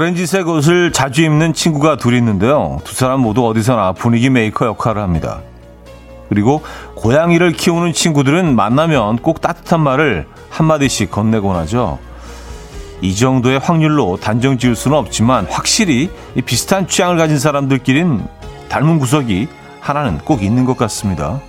오렌지색 옷을 자주 입는 친구가 둘이 있는데요. 두 사람 모두 어디서나 분위기 메이커 역할을 합니다. 그리고 고양이를 키우는 친구들은 만나면 꼭 따뜻한 말을 한마디씩 건네곤 하죠. 이 정도의 확률로 단정 지을 수는 없지만 확실히 비슷한 취향을 가진 사람들끼린 닮은 구석이 하나는 꼭 있는 것 같습니다.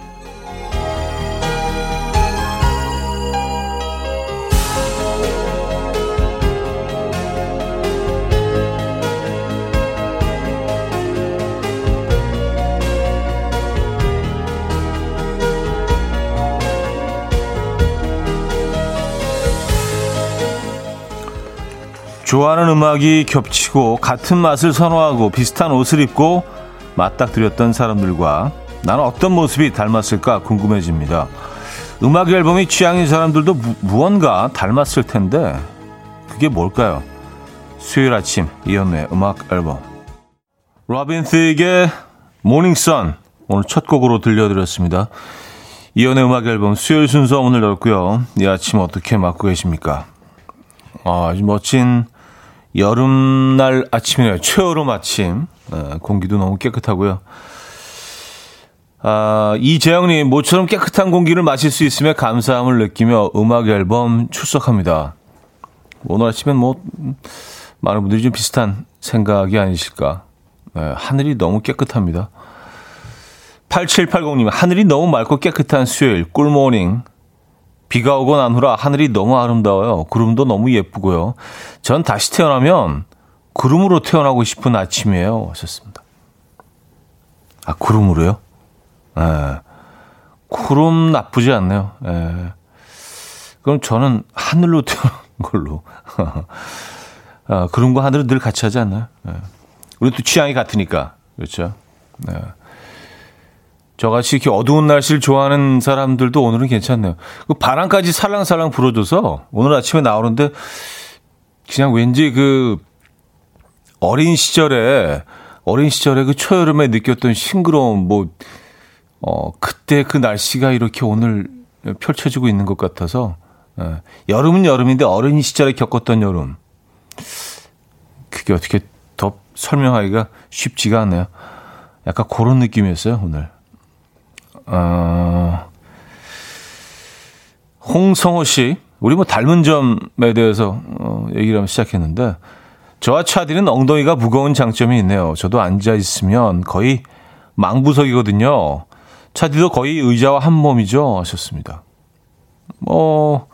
좋아하는 음악이 겹치고 같은 맛을 선호하고 비슷한 옷을 입고 맞닥뜨렸던 사람들과 나는 어떤 모습이 닮았을까 궁금해집니다. 음악 앨범이 취향인 사람들도 무, 무언가 닮았을 텐데 그게 뭘까요? 수요일 아침 이현의 음악 앨범 로빈 시크의 Morning Sun 오늘 첫 곡으로 들려드렸습니다. 이현의 음악 앨범 수요일 순서 오늘 열었고요. 이 아침 어떻게 맞고 계십니까? 아, 아주 멋진 여름날 아침이네요. 최여름 아침. 네, 공기도 너무 깨끗하고요. 아, 이재영님, 모처럼 깨끗한 공기를 마실 수 있으며 감사함을 느끼며 음악 앨범 출석합니다. 오늘 아침엔 뭐, 많은 분들이 좀 비슷한 생각이 아니실까. 네, 하늘이 너무 깨끗합니다. 8780님, 하늘이 너무 맑고 깨끗한 수요일, 꿀모닝. 비가 오고 난 후라 하늘이 너무 아름다워요. 구름도 너무 예쁘고요. 전 다시 태어나면 구름으로 태어나고 싶은 아침이에요. 하셨습니다. 아, 구름으로요? 예. 구름 나쁘지 않네요. 예. 그럼 저는 하늘로 태어난 걸로. 아, 구름과 하늘은 늘 같이 하지 않나요? 예. 우리 또 취향이 같으니까. 그렇죠? 예. 저같이 이렇게 어두운 날씨를 좋아하는 사람들도 오늘은 괜찮네요. 그 바람까지 살랑살랑 불어줘서 오늘 아침에 나오는데 그냥 왠지 그 어린 시절에 어린 시절에 그 초여름에 느꼈던 싱그러움 뭐 어, 그때 그 날씨가 이렇게 오늘 펼쳐지고 있는 것 같아서 예. 여름은 여름인데 어린 시절에 겪었던 여름 그게 어떻게 더 설명하기가 쉽지가 않네요. 약간 그런 느낌이었어요 오늘. 어, 홍성호 씨, 우리 뭐 닮은 점에 대해서 어, 얘기를 하면 시작했는데, 저와 차디는 엉덩이가 무거운 장점이 있네요. 저도 앉아 있으면 거의 망부석이거든요. 차디도 거의 의자와 한 몸이죠. 하셨습니다. 뭐,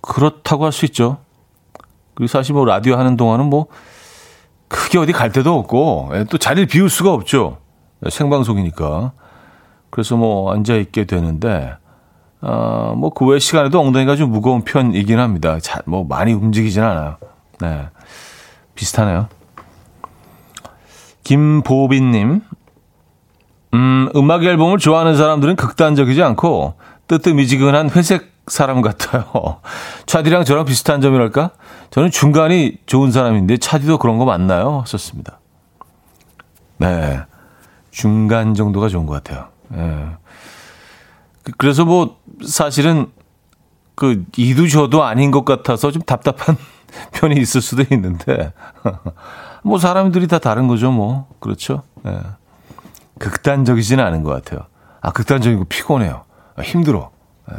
그렇다고 할 수 있죠. 그리고 사실 뭐 라디오 하는 동안은 뭐, 크게 어디 갈 데도 없고, 예, 또 자리를 비울 수가 없죠. 생방송이니까. 그래서 뭐 앉아 있게 되는데 어, 뭐 그 외 시간에도 엉덩이가 좀 무거운 편이긴 합니다. 잘, 뭐 많이 움직이진 않아요. 네. 비슷하네요. 김보빈님, 음, 음악 앨범을 좋아하는 사람들은 극단적이지 않고 뜨뜻미지근한 회색 사람 같아요. 차디랑 저랑 비슷한 점이랄까? 저는 중간이 좋은 사람인데 차디도 그런 거 맞나요? 썼습니다. 네. 중간 정도가 좋은 것 같아요. 예. 그, 그래서 뭐 사실은 그 이두저도 아닌 것 같아서 좀 답답한 편이 있을 수도 있는데 뭐 사람들이 다 다른 거죠 뭐 그렇죠. 예. 극단적이지는 않은 것 같아요. 아 극단적이고 피곤해요. 아, 힘들어. 예.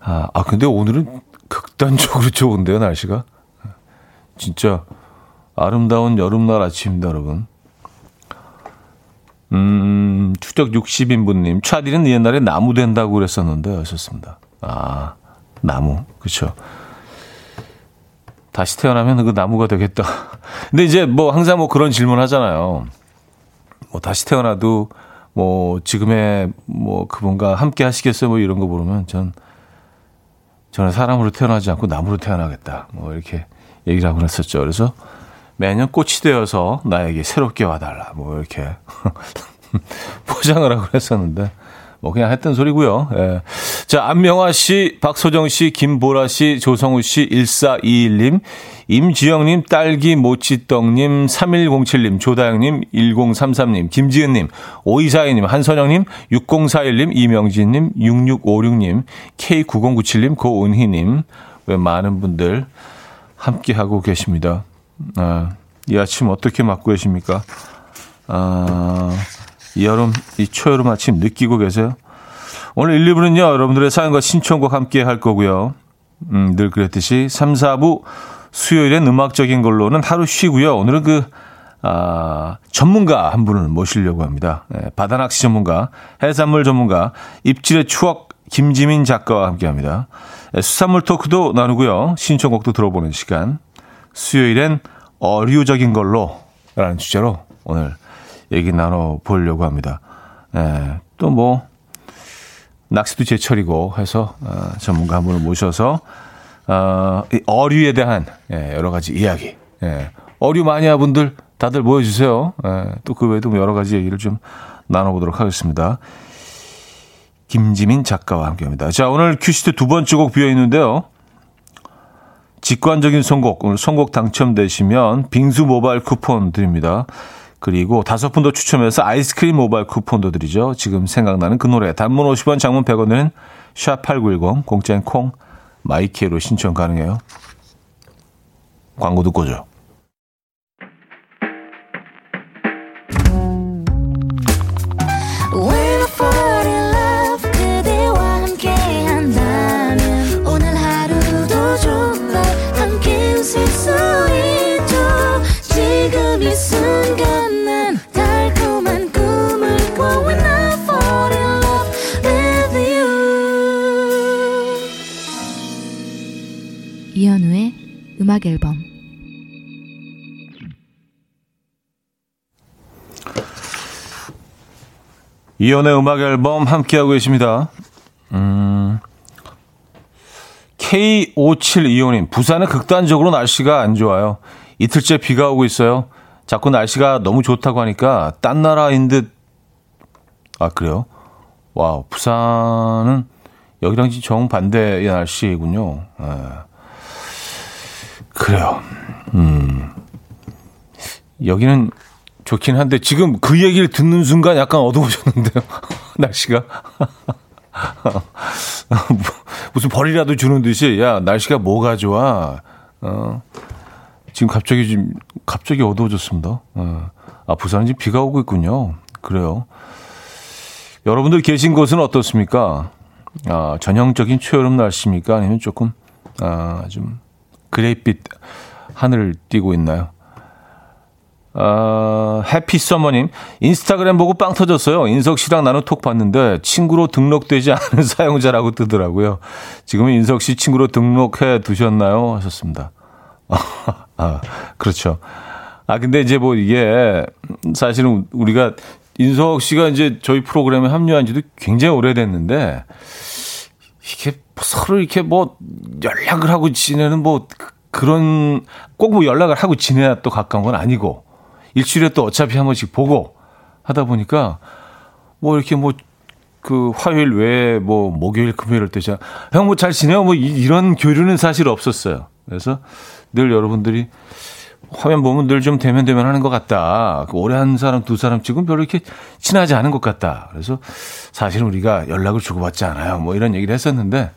아, 아 근데 오늘은 극단적으로 좋은데요 날씨가 진짜 아름다운 여름날 아침입니다 여러분. 음, 추적 60인분님, 차디는 옛날에 나무 된다고 그랬었는데, 하셨습니다. 아, 나무. 그쵸. 다시 태어나면 그 나무가 되겠다. 근데 이제 뭐 항상 뭐 그런 질문 하잖아요. 뭐 다시 태어나도 뭐 지금의 뭐 그분과 함께 하시겠어요? 뭐 이런 거 물으면 전, 저는 사람으로 태어나지 않고 나무로 태어나겠다. 뭐 이렇게 얘기를 하고 그랬었죠. 그래서 매년 꽃이 되어서 나에게 새롭게 와달라. 뭐 이렇게 포장을 하고 그랬었는데 뭐 그냥 했던 소리고요. 예. 자, 안명화 씨, 박소정 씨, 김보라 씨, 조성우 씨, 1421님, 임지영 님, 딸기 모찌떡 님, 3107 님, 조다영 님, 1033 님, 김지은 님, 5242 님, 한선영 님, 6041 님, 이명진 님, 6656 님, K9097 님, 고은희 님, 왜 많은 분들 함께 하고 계십니다. 아, 이 아침 어떻게 맞고 계십니까? 아, 이 여름, 이 초여름 아침 느끼고 계세요? 오늘 1, 2부는요, 여러분들의 사연과 신청곡 함께 할 거고요. 음, 늘 그랬듯이 3, 4부 수요일엔 음악적인 걸로는 하루 쉬고요. 오늘은 그, 아, 전문가 한 분을 모시려고 합니다. 네, 바다낚시 전문가, 해산물 전문가, 입질의 추억 김지민 작가와 함께 합니다. 네, 수산물 토크도 나누고요. 신청곡도 들어보는 시간. 수요일엔 어류적인 걸로 라는 주제로 오늘 얘기 나눠보려고 합니다. 네, 또 뭐, 낚시도 제철이고 해서 어, 전문가 한 분을 모셔서 어, 어류에 대한 예, 여러 가지 이야기, 예, 어류 마니아 분들 다들 모여주세요. 예, 또 그 외에도 여러 가지 얘기를 좀 나눠보도록 하겠습니다. 김지민 작가와 함께합니다. 자, 오늘 큐시트 두 번째 곡 비어 있는데요. 직관적인 선곡, 오늘 선곡 당첨되시면 빙수 모바일 쿠폰 드립니다. 그리고 다섯 분 더 추첨해서 아이스크림 모바일 쿠폰도 드리죠. 지금 생각나는 그 노래. 단문 50원, 장문 100원은 샵8910, 공짜인 콩, 마이키로 신청 가능해요. 광고 듣고죠. 음악 앨범 이연의 음악 앨범 함께하고 계십니다. 음, K5725님, 부산은 극단적으로 날씨가 안 좋아요. 이틀째 비가 오고 있어요. 자꾸 날씨가 너무 좋다고 하니까 딴 나라인 듯, 아, 그래요? 와, 부산은 여기랑 정반대의 날씨군요. 예. 그래요. 음. 여기는 좋긴 한데 지금 그 얘기를 듣는 순간 약간 어두워졌는데요. 날씨가. 무슨 벌이라도 주는 듯이 야 날씨가 뭐가 좋아. 어. 지금 갑자기 좀 갑자기 어두워졌습니다. 어. 아 부산은 지금 비가 오고 있군요. 그래요. 여러분들 계신 곳은 어떻습니까? 아, 전형적인 초여름 날씨입니까? 아니면 조금 아, 좀 그레이빛 하늘을 띄고 있나요? 어, 해피 서머님, 인스타그램 보고 빵 터졌어요. 인석 씨랑 나는 톡 봤는데 친구로 등록되지 않은 사용자라고 뜨더라고요. 지금은 인석 씨 친구로 등록해 두셨나요? 하셨습니다. 아, 그렇죠. 아, 근데 이제 뭐 이게 사실은 우리가 인석 씨가 이제 저희 프로그램에 합류한 지도 굉장히 오래됐는데 이게 서로 이렇게 뭐 연락을 하고 지내는 뭐 그런 꼭 뭐 연락을 하고 지내야 또 가까운 건 아니고 일주일에 또 어차피 한 번씩 보고 하다 보니까 뭐 이렇게 뭐 그 화요일 외에 뭐 목요일 금요일 때자 형뭐 잘 지내요 뭐 이런 교류는 사실 없었어요. 그래서 늘 여러분들이 화면 보면 늘 좀 대면 대면 하는 것 같다. 그 오래 한 사람, 두 사람 지금 별로 이렇게 친하지 않은 것 같다. 그래서 사실은 우리가 연락을 주고받지 않아요. 뭐 이런 얘기를 했었는데,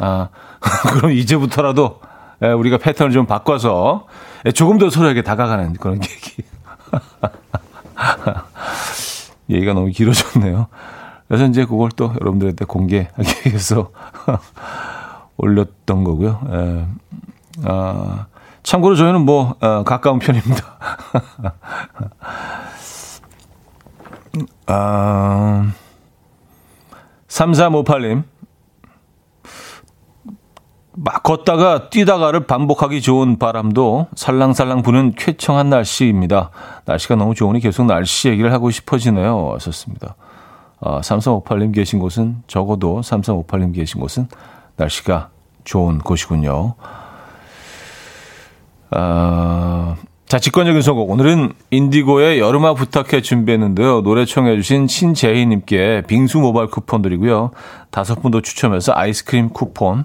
아, 그럼 이제부터라도 예, 우리가 패턴을 좀 바꿔서 예, 조금 더 서로에게 다가가는 그런 얘기. 얘기가 너무 길어졌네요. 그래서 이제 그걸 또 여러분들한테 공개하기 위해서 올렸던 거고요. 예. 아, 참고로 저희는 뭐 어, 가까운 편입니다. 아, 3358님. 막 걷다가 뛰다가를 반복하기 좋은 바람도 살랑살랑 부는 쾌청한 날씨입니다. 날씨가 너무 좋으니 계속 날씨 얘기를 하고 싶어지네요. 하셨습니다. 아, 3358님 계신 곳은 적어도 3358님 계신 곳은 날씨가 좋은 곳이군요. 아, 자, 직관적인 선곡. 오늘은 인디고의 여름아 부탁해 준비했는데요. 노래 청해 주신 신재희님께 빙수 모바일 쿠폰 드리고요. 다섯 분도 추첨해서 아이스크림 쿠폰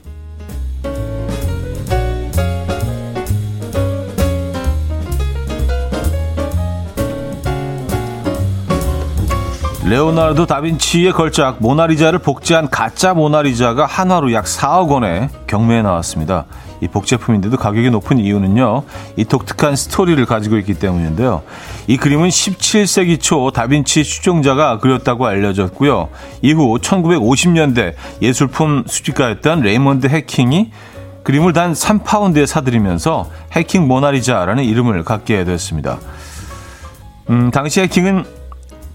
레오나르도 다빈치의 걸작 모나리자를 복제한 가짜 모나리자가 한화로 약 4억 원에 경매에 나왔습니다. 이 복제품인데도 가격이 높은 이유는요. 이 독특한 스토리를 가지고 있기 때문인데요. 이 그림은 17세기 초 다빈치 추종자가 그렸다고 알려졌고요. 이후 1950년대 예술품 수집가였던 레이먼드 해킹이 그림을 단 3파운드에 사들이면서 해킹 모나리자라는 이름을 갖게 됐습니다. 음, 당시 해킹은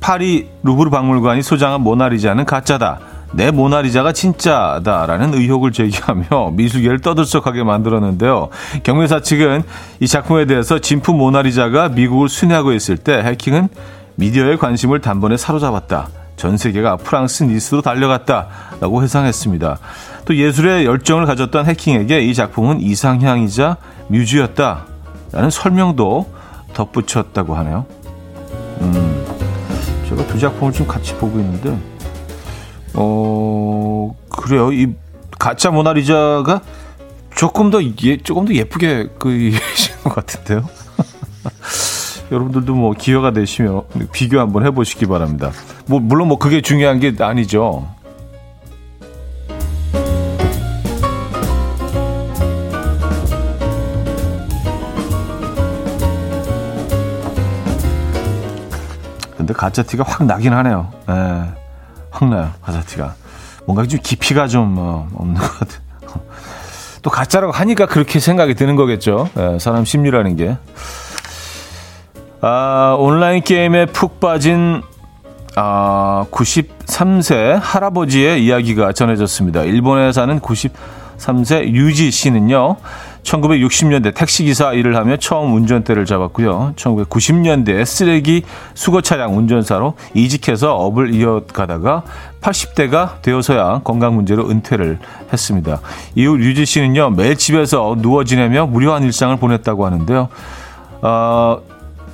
파리 루브르 박물관이 소장한 모나리자는 가짜다. 내 모나리자가 진짜다라는 의혹을 제기하며 미술계를 떠들썩하게 만들었는데요. 경매사 측은 이 작품에 대해서 진품 모나리자가 미국을 순회하고 있을 때 해킹은 미디어의 관심을 단번에 사로잡았다. 전 세계가 프랑스 니스로 달려갔다라고 회상했습니다. 또 예술에 열정을 가졌던 해킹에게 이 작품은 이상향이자 뮤즈였다라는 설명도 덧붙였다고 하네요. 음. 제가 두 작품을 지금 같이 보고 있는데, 어, 그래요. 이 가짜 모나리자가 조금 더, 예, 조금 더 예쁘게 그리신 것 같은데요. 여러분들도 뭐 기회가 되시면 비교 한번 해보시기 바랍니다. 뭐, 물론 뭐 그게 중요한 게 아니죠. 근데 가짜 티가 확 나긴 하네요. 예, 확 나요, 가짜 티가. 뭔가 좀 깊이가 좀 어, 없는 것 같아요. 또 가짜라고 하니까 그렇게 생각이 드는 거겠죠. 예, 사람 심리라는 게. 아, 온라인 게임에 푹 빠진 아, 93세 할아버지의 이야기가 전해졌습니다. 일본에 사는 93세 유지 씨는요. 1960년대 택시기사 일을 하며 처음 운전대를 잡았고요. 1990년대 쓰레기 수거 차량 운전사로 이직해서 업을 이어가다가 80대가 되어서야 건강 문제로 은퇴를 했습니다. 이후 류지 씨는요, 매일 집에서 누워 지내며 무료한 일상을 보냈다고 하는데요. 어,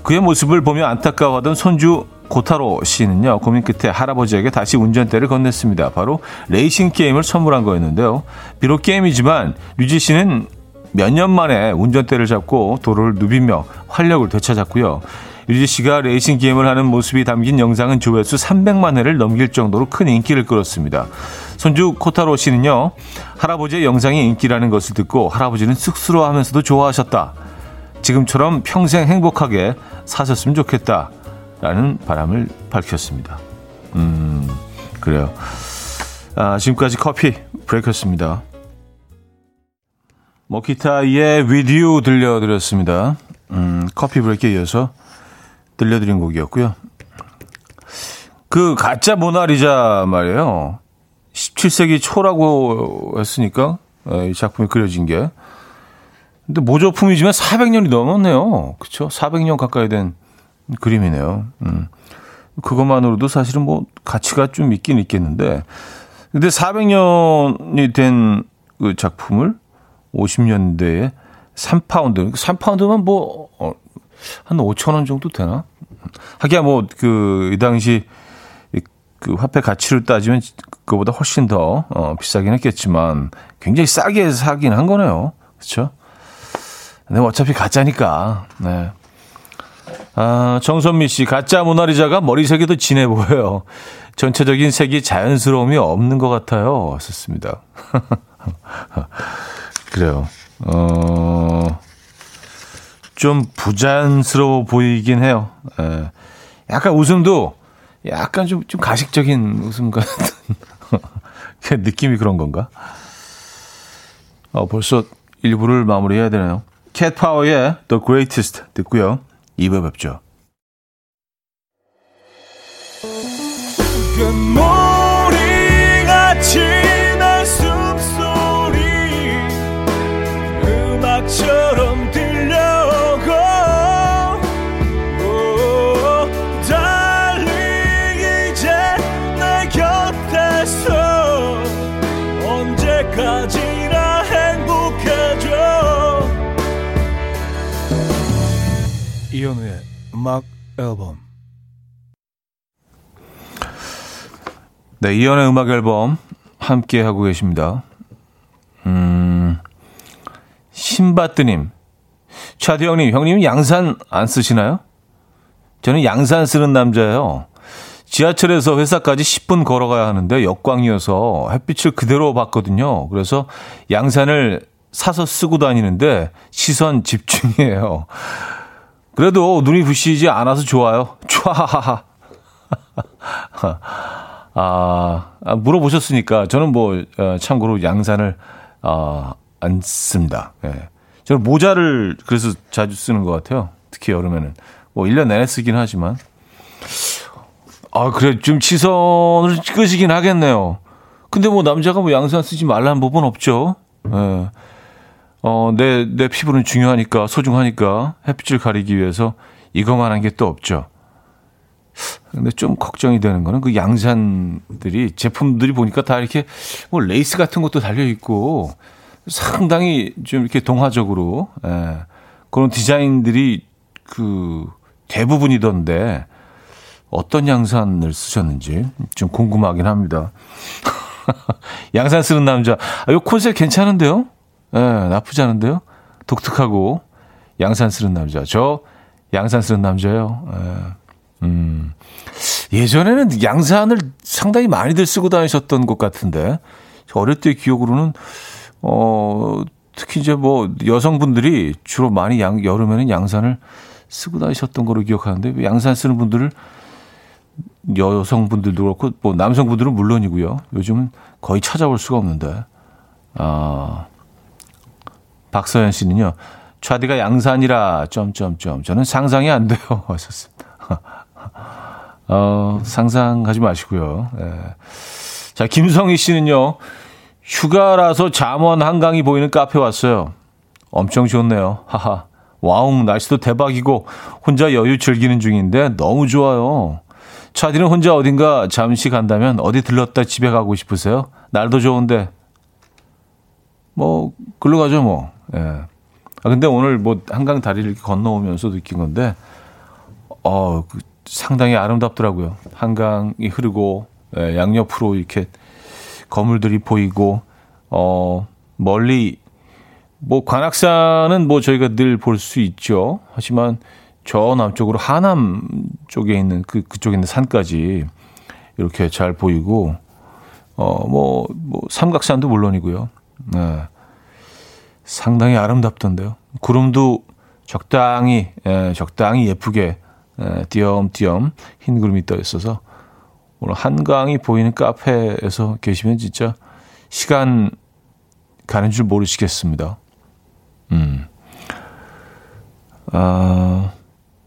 그의 모습을 보며 안타까워하던 손주 고타로 씨는요, 고민 끝에 할아버지에게 다시 운전대를 건넸습니다. 바로 레이싱 게임을 선물한 거였는데요. 비록 게임이지만 류지 씨는 몇 년 만에 운전대를 잡고 도로를 누비며 활력을 되찾았고요. 유지 씨가 레이싱 게임을 하는 모습이 담긴 영상은 조회수 300만 회를 넘길 정도로 큰 인기를 끌었습니다. 손주 코타로 씨는요, 할아버지의 영상이 인기라는 것을 듣고 할아버지는 쑥스러워하면서도 좋아하셨다. 지금처럼 평생 행복하게 사셨으면 좋겠다. 라는 바람을 밝혔습니다. 음, 그래요. 아, 지금까지 커피 브레이크였습니다. 모키타의 With You 들려드렸습니다. 음, 커피 브레이크에 이어서 들려드린 곡이었고요. 그 가짜 모나리자 말이에요. 17세기 초라고 했으니까 어, 이 작품이 그려진 게. 근데 모조품이지만 400년이 넘었네요. 그렇죠? 400년 가까이 된 그림이네요. 음. 그것만으로도 사실은 뭐 가치가 좀 있긴 있겠는데. 근데 400년이 된 그 작품을 50년대에 3파운드. 3파운드면 뭐, 어, 한 5천 원 정도 되나? 하기야 뭐, 그, 이 당시 그 화폐 가치를 따지면 그거보다 훨씬 더 어, 비싸긴 했겠지만 굉장히 싸게 사긴 한 거네요. 그렇죠? 근데 어차피 가짜니까. 네. 아, 정선미 씨, 가짜 모나리자가 머리색이 더 진해 보여요. 전체적인 색이 자연스러움이 없는 것 같아요. 썼습니다. 그래요. 어, 좀 부자연스러워 보이긴 해요. 예. 약간 웃음도 약간 좀, 좀 가식적인 웃음 같은 느낌이 그런 건가? 어, 벌써 일부를 마무리해야 되나요? 캣파워의 The Greatest 듣고요. 2부 뵙죠. 음악 앨범 네, 이연의 음악 앨범 함께 하고 계십니다. 음, 신바트님. 차디 형님, 형님 양산 안 쓰시나요? 저는 양산 쓰는 남자예요. 지하철에서 회사까지 10분 걸어가야 하는데 역광이어서 햇빛을 그대로 봤거든요. 그래서 양산을 사서 쓰고 다니는데 시선 집중이에요. 그래도 눈이 부시지 않아서 좋아요. 촤하하하. 아, 아, 물어보셨으니까 저는 뭐 어, 참고로 양산을 어, 안 씁니다. 예. 저는 모자를 그래서 자주 쓰는 것 같아요. 특히 여름에는. 뭐 1년 내내 쓰긴 하지만. 아, 그래. 좀 시선을 끄시긴 하겠네요. 근데 뭐 남자가 뭐 양산 쓰지 말라는 법은 없죠. 예. 어, 내, 내 피부는 중요하니까, 소중하니까 햇빛을 가리기 위해서 이것만 한 게 또 없죠. 근데 좀 걱정이 되는 거는 그 양산들이 제품들이 보니까 다 이렇게 뭐 레이스 같은 것도 달려 있고 상당히 좀 이렇게 동화적으로 예, 그런 디자인들이 그 대부분이던데 어떤 양산을 쓰셨는지 좀 궁금하긴 합니다. 양산 쓰는 남자, 아, 이 콘셉트 괜찮은데요? 예, 나쁘지 않은데요? 독특하고 양산 쓰는 남자. 저 양산 쓰는 남자요. 예. 음. 예전에는 양산을 상당히 많이들 쓰고 다니셨던 것 같은데, 어릴 때 기억으로는, 어, 특히 이제 뭐 여성분들이 주로 많이 양, 여름에는 양산을 쓰고 다니셨던 거로 기억하는데, 양산 쓰는 분들을 여성분들도 그렇고, 뭐 남성분들은 물론이고요. 요즘은 거의 찾아볼 수가 없는데, 아, 박서연 씨는요, 차디가 양산이라, 점점점. 저는 상상이 안 돼요. 하셨습니다. 어, 상상하지 마시고요. 예. 자, 김성희 씨는요, 휴가라서 잠원 한강이 보이는 카페 왔어요. 엄청 좋네요. 하하. 와웅, 날씨도 대박이고, 혼자 여유 즐기는 중인데 너무 좋아요. 차디는 혼자 어딘가 잠시 간다면 어디 들렀다 집에 가고 싶으세요? 날도 좋은데. 뭐, 글로 가죠, 뭐. 예. 아, 근데 오늘 뭐 한강 다리를 이렇게 건너오면서 느낀 건데, 어, 그 상당히 아름답더라고요. 한강이 흐르고 예, 양옆으로 이렇게 거물들이 보이고 어 멀리 뭐 관악산은 뭐 저희가 늘 볼 수 있죠. 하지만 저 남쪽으로 하남 쪽에 있는 그 그쪽에 있는 산까지 이렇게 잘 보이고 어뭐뭐 뭐 삼각산도 물론이고요. 네. 상당히 아름답던데요. 구름도 적당히 예, 적당히 예쁘게 에, 띄엄띄엄 흰 구름이 떠 있어서 오늘 한강이 보이는 카페에서 계시면 진짜 시간 가는 줄 모르시겠습니다. 음. 아,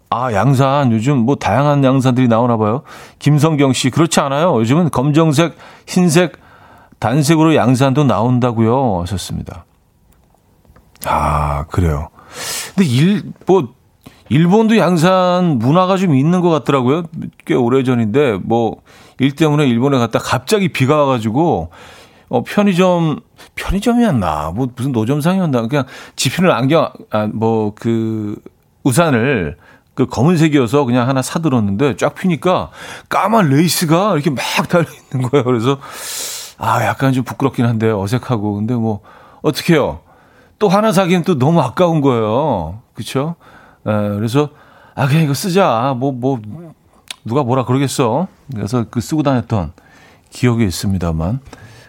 아, 양산. 요즘 뭐 다양한 양산들이 나오나 봐요. 김성경 씨, 그렇지 않아요? 요즘은 검정색, 흰색, 단색으로 양산도 나온다고요. 하셨습니다. 아, 그래요. 근데 일, 뭐, 일본도 양산 문화가 좀 있는 것 같더라고요. 꽤 오래 전인데 뭐 일 때문에 일본에 갔다 갑자기 비가 와가지고 어 편의점 편의점이었나 뭐 무슨 노점상이었나 그냥 집히는 안경 아 뭐 그 우산을 그 검은색이어서 그냥 하나 사들었는데 쫙 피니까 까만 레이스가 이렇게 막 달려 있는 거예요. 그래서 아 약간 좀 부끄럽긴 한데 어색하고 근데 뭐 어떻게요? 또 하나 사기엔 또 너무 아까운 거예요. 그렇죠? 에, 예, 그래서 아 그냥 이거 쓰자. 뭐뭐 뭐, 누가 뭐라 그러겠어. 그래서 그 쓰고 다녔던 기억이 있습니다만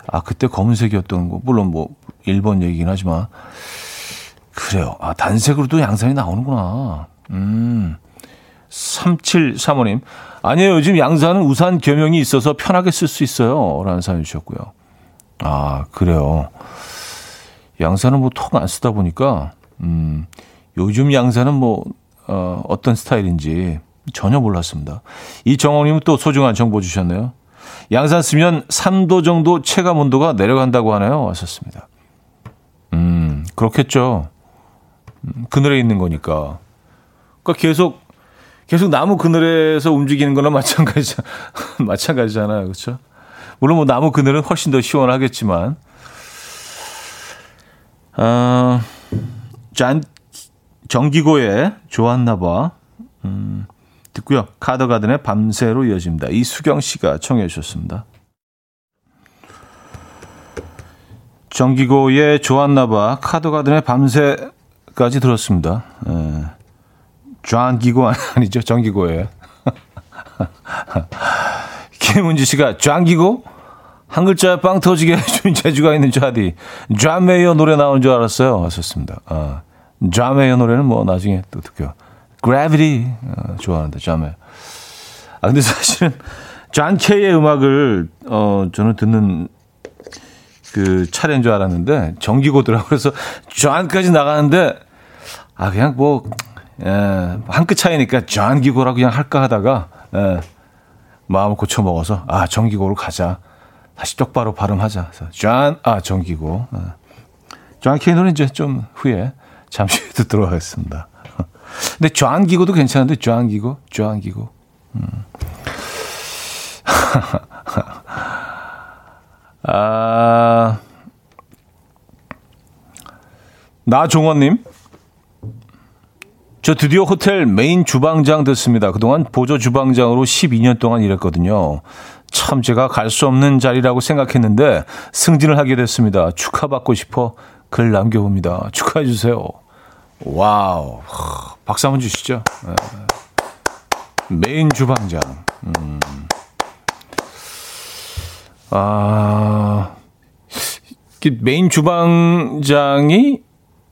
아 그때 검은색이었던 거 물론 뭐 일본 얘기긴 하지만 그래요. 아 단색으로도 양산이 나오는구나. 음. 3735님. 아니에요. 요즘 양산은 우산 겸용이 있어서 편하게 쓸 수 있어요. 라는 사연 주셨고요. 아, 그래요. 양산은 뭐 통 안 쓰다 보니까, 음, 요즘 양산은 뭐, 어, 어떤 스타일인지 전혀 몰랐습니다. 이정원님은 또 소중한 정보 주셨네요. 양산 쓰면 3도 정도 체감 온도가 내려간다고 하네요. 왔었습니다. 음, 그렇겠죠. 음, 그늘에 있는 거니까. 그러니까 계속, 계속 나무 그늘에서 움직이는 거나 마찬가지, 마찬가지잖아요. 그렇죠? 물론 뭐 나무 그늘은 훨씬 더 시원하겠지만, 어, 잔, 정기고의 좋았나봐. 음, 듣고요. 카더가든의 밤새로 이어집니다. 이수경 씨가 청해 주셨습니다. 정기고의 좋았나봐. 카더가든의 밤새까지 들었습니다. 예. 장기고 아니죠. 정기고의. 김은지 씨가 장기고? 한 글자에 빵 터지게 해준 재주가 있는 좌디 쫙메이어 노래 나온 줄 알았어요. 하셨습니다. 아, 쫙메이어 노래는 뭐 나중에 또 듣게요. Gravity 어, 좋아하는데 쫙메. 아 근데 사실은 존 케이의 음악을 어 저는 듣는 그 차례인 줄 알았는데 정기고더라고 그래서 존까지 나가는데 아 그냥 뭐 예, 한 끗 차이니까 존기고라고 그냥 할까 하다가 예, 마음을 고쳐 먹어서 아 정기고로 가자 다시 똑바로 발음하자. 존, 아 정기고 예. 존 케이 노래 이제 좀 후에 잠시 듣도록 하겠습니다. 근데 존 기고도 괜찮은데 존 기고, 존 기고. 음. 아, 나종원님. 저 드디어 호텔 메인 주방장 됐습니다. 그동안 보조 주방장으로 12년 동안 일했거든요. 참 제가 갈 수 없는 자리라고 생각했는데 승진을 하게 됐습니다. 축하받고 싶어 글 남겨봅니다. 축하해 주세요. 와우. 박수 한번 주시죠. 네. 메인 주방장. 음. 아, 메인 주방장이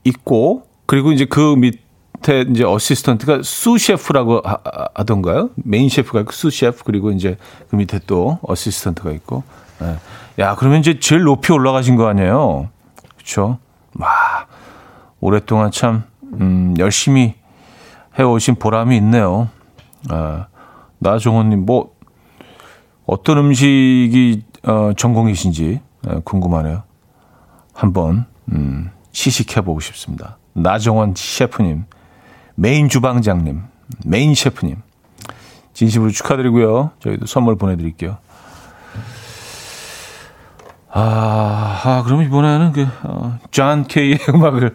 있고, 그리고 이제 그 밑 에 이제 assistant가 sous chef라고 하, 던가요 메인 셰프가 있고, sous chef, 그리고 이제 그 밑에 또 assistant가 있고. 네. 야, 그러면 이제 제일 높이 올라가신 거 아니에요? 그쵸? 와, 오랫동안 참, 음, 열심히 해 오신 보람이 있네요. 아, 나종원 님, 뭐, 어떤 음식이 어, 전공이신지 어, 궁금하네요. 한번 음, 시식해 보고 싶습니다. 나종원 셰프님, 메인 주방장님, 메인 셰프님, 진심으로 축하드리고요. 저희도 선물 보내드릴게요. 아, 아 그럼 이번에는 그, 어, 존 케이의 음악을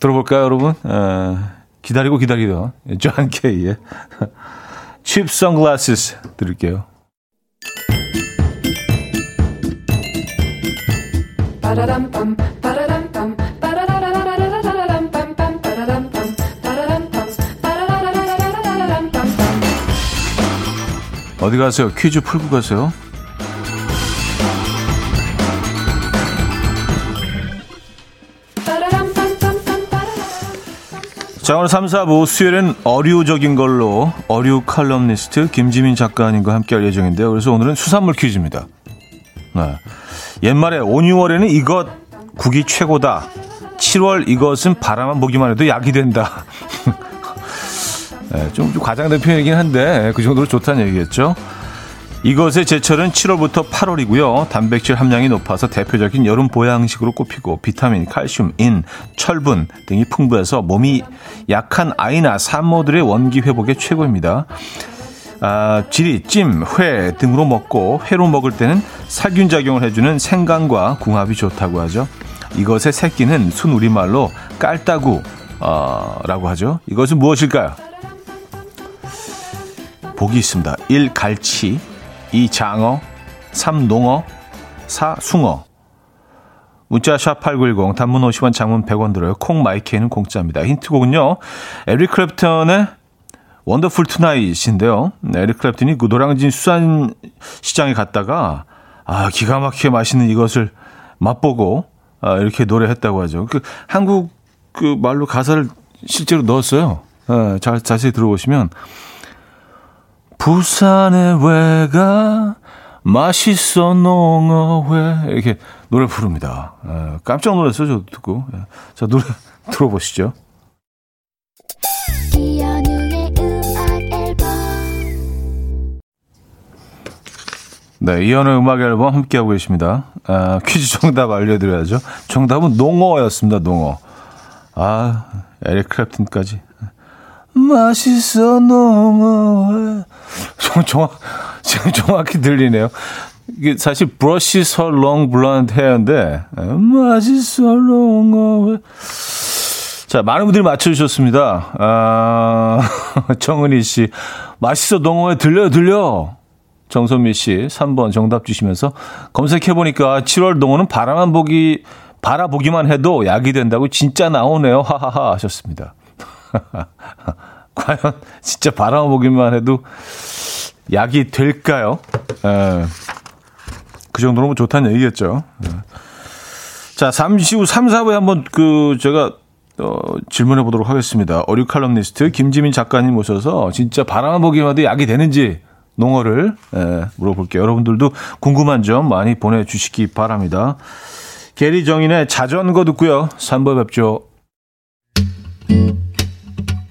들어볼까요, 여러분? 어, 기다리고 기다리던 존 케이의 Cheap Sunglasses 들을게요. 어디 가세요? 퀴즈 풀고 가세요. 자, 오늘 3, 4부 수요일은 어류적인 걸로 어류 칼럼니스트 김지민 작가님과 함께 할 예정인데요. 그래서 오늘은 수산물 퀴즈입니다. 네. 옛말에 5, 6월에는 이것 국이 최고다. 7월 이것은 바람만 보기만 해도 약이 된다. 네, 좀, 좀 과장된 표현이긴 한데 그 정도로 좋다는 얘기겠죠. 이것의 제철은 7월부터 8월이고요. 단백질 함량이 높아서 대표적인 여름 보양식으로 꼽히고 비타민, 칼슘, 인, 철분 등이 풍부해서 몸이 약한 아이나 산모들의 원기 회복에 최고입니다. 아, 지리, 찜, 회 등으로 먹고 회로 먹을 때는 살균 작용을 해주는 생강과 궁합이 좋다고 하죠. 이것의 새끼는 순 우리말로 깔따구라고 어, 하죠. 이것은 무엇일까요? 보기 있습니다. 1. 갈치 2. 장어 3. 농어 4. 숭어 문자 샵8910 단문 50원 장문 100원 들고요. 콩 마이케이는 공짜입니다. 힌트곡은요. 에릭 클랩튼의 Wonderful Tonight인데요. 에릭 클랩튼이 그 노량진 수산 시장에 갔다가 아 기가 막히게 맛있는 이것을 맛보고 아, 이렇게 노래했다고 하죠. 그 한국 그 말로 가사를 실제로 넣었어요. 아, 자, 자세히 들어보시면 부산의 왜가 맛있어 농어회 이렇게 노래 부릅니다. 아, 깜짝 놀랐어요. 저도 듣고. 예. 자 노래 들어보시죠. 네, 이현의 음악 앨범 함께하고 계십니다. 아, 퀴즈 정답 알려드려야죠. 정답은 농어였습니다, 농어. 아, 에릭 클랩튼까지. 맛있어, 농어. 정확, 지금 정확히 들리네요. 이게 사실 brushes her long blonde hair인데, 맛있어, 농어. 자, 많은 분들이 맞춰주셨습니다. 아, 정은희 씨. 맛있어, 농어에 들려, 들려. 정선미 씨 3번 정답 주시면서 검색해 보니까 7월 농어는 바람만 보기 바라보기만 해도 약이 된다고 진짜 나오네요. 하하하 하셨습니다. 과연 진짜 바라보기만 해도 약이 될까요? 에, 예. 그 정도로 뭐 좋다는 얘기겠죠. 에. 예. 자, 잠시 후 3, 4부에 한번 그 제가 어, 질문해 보도록 하겠습니다. 어류 칼럼니스트 김지민 작가님 모셔서 진짜 바라보기만 해도 약이 되는지 농어를 에, 물어볼게요. 여러분들도 궁금한 점 많이 보내주시기 바랍니다. 게리 정인의 자전거 듣고요. 3부 뵙죠.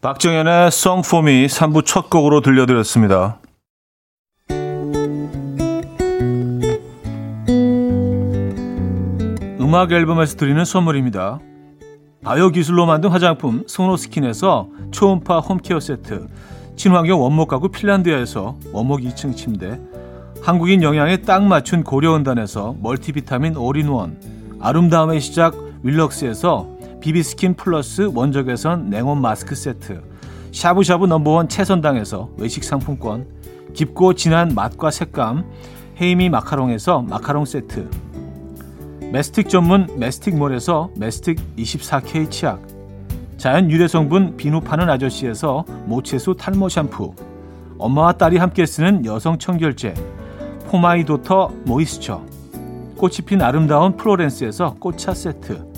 박정현의 Song for Me 3부 첫 곡으로 들려드렸습니다. 음악 앨범에서 드리는 선물입니다. 바이오 기술로 만든 화장품 소노스킨에서 초음파 home care 세트, 친환경 원목 가구 핀란드에서 원목 2층 침대, 한국인 영양에 딱 맞춘 고려원단에서 multivitamin all-in-one, 아름다움의 시작 윌럭스에서 비비스킨 플러스 원적외선 냉온 마스크 세트. 샤브샤브 number one 채선당에서 외식 상품권. 깊고 진한 맛과 색감. 헤이미 마카롱에서 마카롱 세트. mastic 전문 메스틱몰에서 메스틱 24K 치약. 자연 유래 성분 비누 파는 아저씨에서 모체수 탈모 샴푸. 엄마와 딸이 함께 쓰는 여성 청결제. For My Daughter Moisture. 꽃이 핀 아름다운 플로렌스에서 꽃차 세트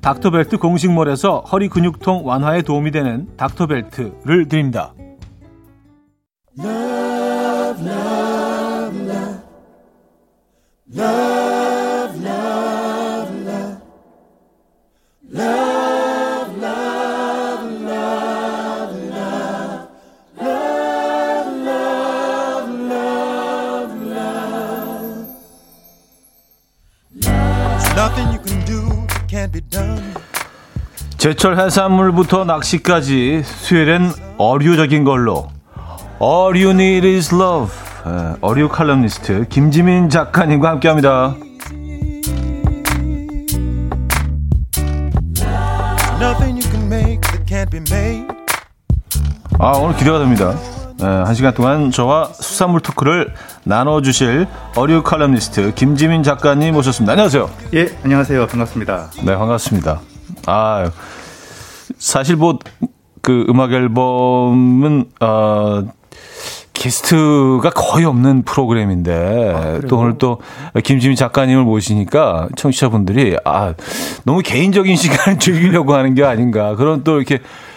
닥터벨트 공식몰에서 허리 근육통 완화에 도움이 되는 닥터벨트를 드립니다. Love. 제철 해산물부터 낚시까지 수요일엔 어류적인 걸로 All You Need Is Love 어류 칼럼니스트 김지민 작가님과 함께합니다. 아 오늘 기대가 됩니다. 네, 한 시간 동안 저와 수산물 토크를 나눠주실 어류 칼럼니스트 김지민 작가님 모셨습니다. 안녕하세요. 예, 안녕하세요. 반갑습니다. 네, 반갑습니다. 아, 사실 뭐 그 음악 앨범은 어 게스트가 거의 없는 프로그램인데 아, 또 오늘 또 김지민 작가님을 모시니까 청취자분들이 아 너무 개인적인 시간을 즐기려고 하는 게 아닌가. 그런 또 이렇게 아,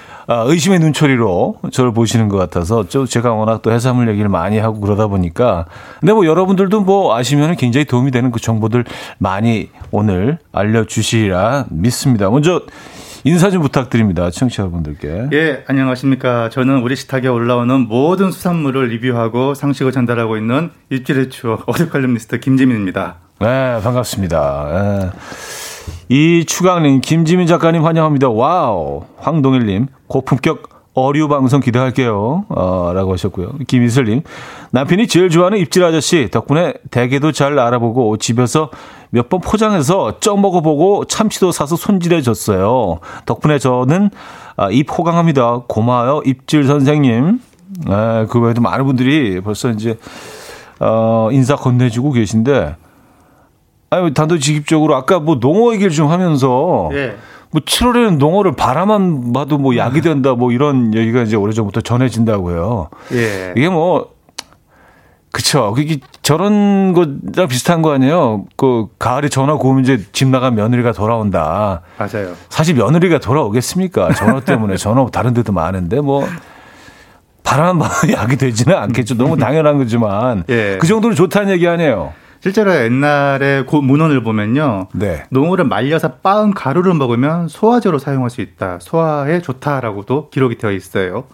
의심의 눈초리로 저를 보시는 것 같아서 저 제가 워낙 또 해산물 얘기를 많이 하고 그러다 보니까 근데 뭐 여러분들도 뭐 아시면 굉장히 도움이 되는 그 정보들 많이 오늘 알려주시리라 믿습니다. 먼저 인사 좀 부탁드립니다. 청취자분들께. 예, 안녕하십니까. 저는 우리 식탁에 올라오는 모든 수산물을 리뷰하고 상식을 전달하고 있는 입질의 추억 어류 칼럼니스트 김지민입니다. 네, 반갑습니다. 네. 이 추강님, 김지민 작가님 환영합니다. 와우. 황동일님, 고품격 어류 방송 기대할게요. 어, 라고 하셨고요. 김이슬님. 남편이 제일 좋아하는 입질 아저씨 덕분에 대게도 잘 알아보고 집에서 몇 번 포장해서 쪄 먹어보고 참치도 사서 손질해 줬어요. 덕분에 저는 아, 입 호강합니다. 고마워요. 입질 선생님. 아, 그 외에도 많은 분들이 벌써 이제, 어, 인사 건네주고 계신데, 아니, 단도직입적으로 아까 뭐 농어 얘기를 좀 하면서, 예. 뭐 7월에는 농어를 바라만 봐도 뭐 약이 된다 뭐 이런 얘기가 이제 오래전부터 전해진다고요. 예. 이게 뭐 그쵸. 그게 저런 거랑 비슷한 거 아니에요? 그 가을에 전화 구우면 이제 집 나간 며느리가 돌아온다. 맞아요. 사실 며느리가 돌아오겠습니까? 전화 때문에 전화 다른 데도 많은데 뭐 바람 봐도 약이 되지는 않겠죠. 너무 당연한 거지만 예. 그 정도로 좋다는 얘기 아니에요. 실제로 옛날에 고 문헌을 보면요. 네. 농어를 말려서 빻은 가루를 먹으면 소화제로 사용할 수 있다. 소화에 좋다라고도 기록이 되어 있어요.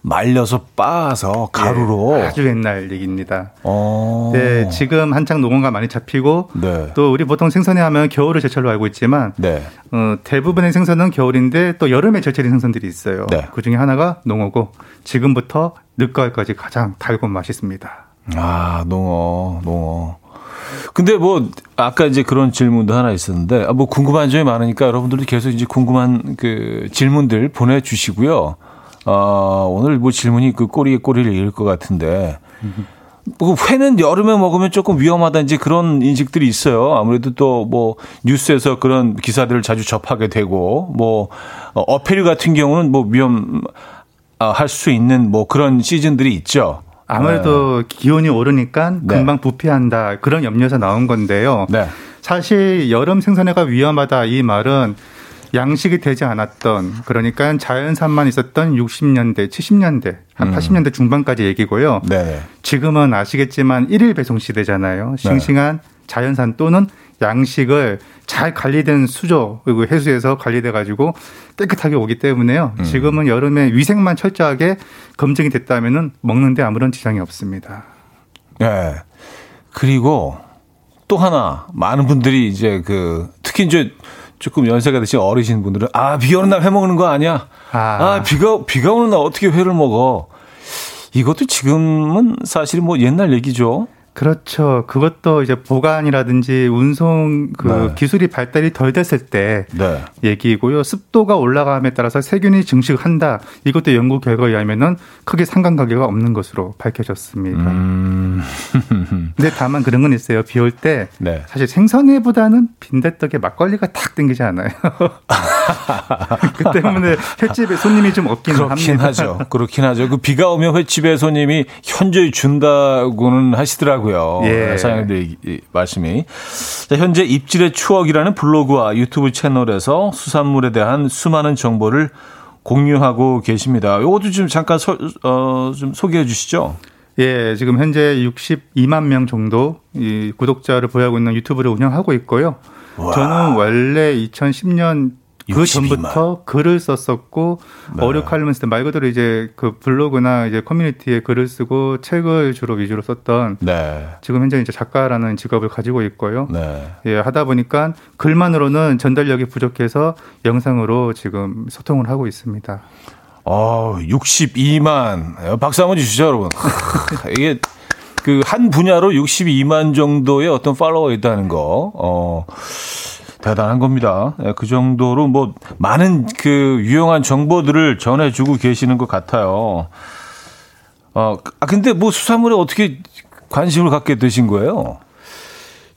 말려서 빻아서 가루로 네, 아주 옛날 얘기입니다. 어. 네, 지금 한창 농어가 많이 잡히고 네. 또 우리 보통 생선에 하면 겨울을 제철로 알고 있지만 네. 어, 대부분의 생선은 겨울인데 또 여름에 제철인 생선들이 있어요. 네. 그 중에 하나가 농어고 지금부터 늦가을까지 가장 달고 맛있습니다. 아, 농어, 농어. 근데 뭐 아까 이제 그런 질문도 하나 있었는데 아, 뭐 궁금한 점이 많으니까 여러분들도 계속 이제 궁금한 그 질문들 보내주시고요. 어, 오늘 뭐 질문이 그 꼬리에 꼬리를 잃을 것 같은데. 뭐 회는 여름에 먹으면 조금 위험하다든지 그런 인식들이 있어요. 아무래도 또 뭐 뉴스에서 그런 기사들을 자주 접하게 되고 뭐 어, 어패류 같은 경우는 뭐 위험 아, 할수 있는 뭐 그런 시즌들이 있죠. 아무래도 네. 기온이 오르니까 네. 금방 부패한다 그런 염려에서 나온 건데요. 네. 사실 여름 생선회가 위험하다 이 말은 양식이 되지 않았던 그러니까 자연산만 있었던 60년대, 70년대, 한 음. 80년대 중반까지 얘기고요. 네. 지금은 아시겠지만 일일 배송 시대잖아요. 네. 싱싱한 자연산 또는 양식을 잘 관리된 수조 그리고 해수에서 관리돼 가지고 깨끗하게 오기 때문에요. 음. 지금은 여름에 위생만 철저하게 검증이 됐다면은 먹는데 아무런 지장이 없습니다. 네. 그리고 또 하나 많은 분들이 이제 그 특히 이제 조금 연세가 드신 어르신 분들은 아, 비 오는 날 회 먹는 거 아니야? 아. 아, 비가 비가 오는 날 어떻게 회를 먹어? 이것도 지금은 사실 뭐 옛날 얘기죠. 그렇죠. 그것도 이제 보관이라든지 운송 그 네. 기술이 발달이 덜 됐을 때 네. 얘기고요. 습도가 올라감에 따라서 세균이 증식한다. 이것도 연구 결과에 의하면은 크게 상관관계가 없는 것으로 밝혀졌습니다. 음. 근데 다만 그런 건 있어요. 비 올때 네. 사실 생선회보다는 빈대떡에 막걸리가 탁 땡기지 않아요. 그 때문에 횟집에 손님이 좀 없기는 그렇긴 합니다. 하죠. 그렇긴 하죠. 그 비가 오면 횟집에 손님이 현저히 준다고는 하시더라고요. 하더라고요. 예. 사장님들 말씀이. 자, 현재 입질의 추억이라는 블로그와 유튜브 채널에서 수산물에 대한 수많은 정보를 공유하고 계십니다. 이것도 좀 잠깐 소, 어, 좀 소개해 주시죠. 예, 지금 현재 62만 명 정도 이 구독자를 보유하고 있는 유튜브를 운영하고 있고요. 와. 저는 원래 2010년 그 62만. 전부터 글을 썼었고 네. 어류 칼럼니스트 말 그대로 이제 그 블로그나 이제 커뮤니티에 글을 쓰고 책을 주로 위주로 썼던 네. 지금 현재 이제 작가라는 직업을 가지고 있고요. 네. 예, 하다 보니까 글만으로는 전달력이 부족해서 영상으로 지금 소통을 하고 있습니다. 어, 62만. 박수 한번 주시죠, 여러분. 이게 그 한 분야로 62만 정도의 어떤 팔로워가 있다는 거. 어. 대단한 겁니다. 예, 그 정도로 뭐 많은 그 유용한 정보들을 전해주고 계시는 것 같아요. 어, 아, 근데 뭐 수산물에 어떻게 관심을 갖게 되신 거예요?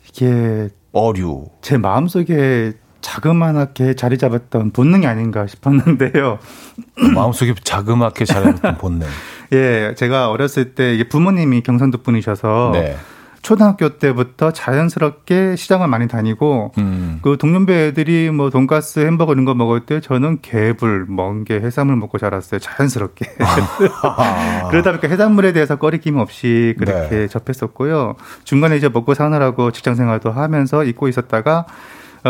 이게 어류. 제 마음속에 자그마하게 자리 잡았던 본능이 아닌가 싶었는데요. 마음속에 자그맣게 자리 잡았던 본능. 예, 제가 어렸을 때 부모님이 경상도 분이셔서 네. 초등학교 때부터 자연스럽게 시장을 많이 다니고 음. 그 동년배 애들이 뭐 돈가스 햄버거 이런 거 먹을 때 저는 개불, 멍게, 해산물 먹고 자랐어요. 자연스럽게. 그러다 보니까 해산물에 대해서 꺼리낌 없이 그렇게 네. 접했었고요. 중간에 이제 먹고 사느라고 직장 생활도 하면서 잊고 있었다가 어,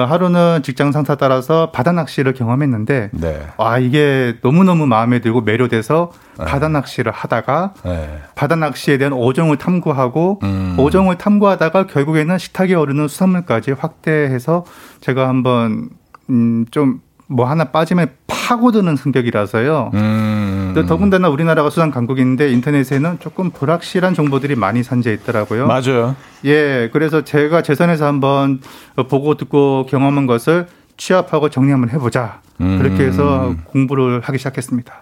하루는 직장 상사 따라서 바다 낚시를 경험했는데 네. 아 이게 너무 너무 마음에 들고 매료돼서 네. 바다 낚시를 하다가 네. 바다 낚시에 대한 오정을 탐구하고 음. 오정을 탐구하다가 결국에는 식탁에 오르는 수산물까지 확대해서 제가 한번 음, 좀 뭐 하나 빠지면 팍 파고드는 성격이라서요. 음. 더군다나 우리나라가 수상 강국인데 인터넷에는 조금 불확실한 정보들이 많이 산재 있더라고요. 맞아요. 예, 그래서 제가 재선에서 한번 보고 듣고 경험한 것을 취합하고 정리 한번 해보자. 음. 그렇게 해서 공부를 하기 시작했습니다.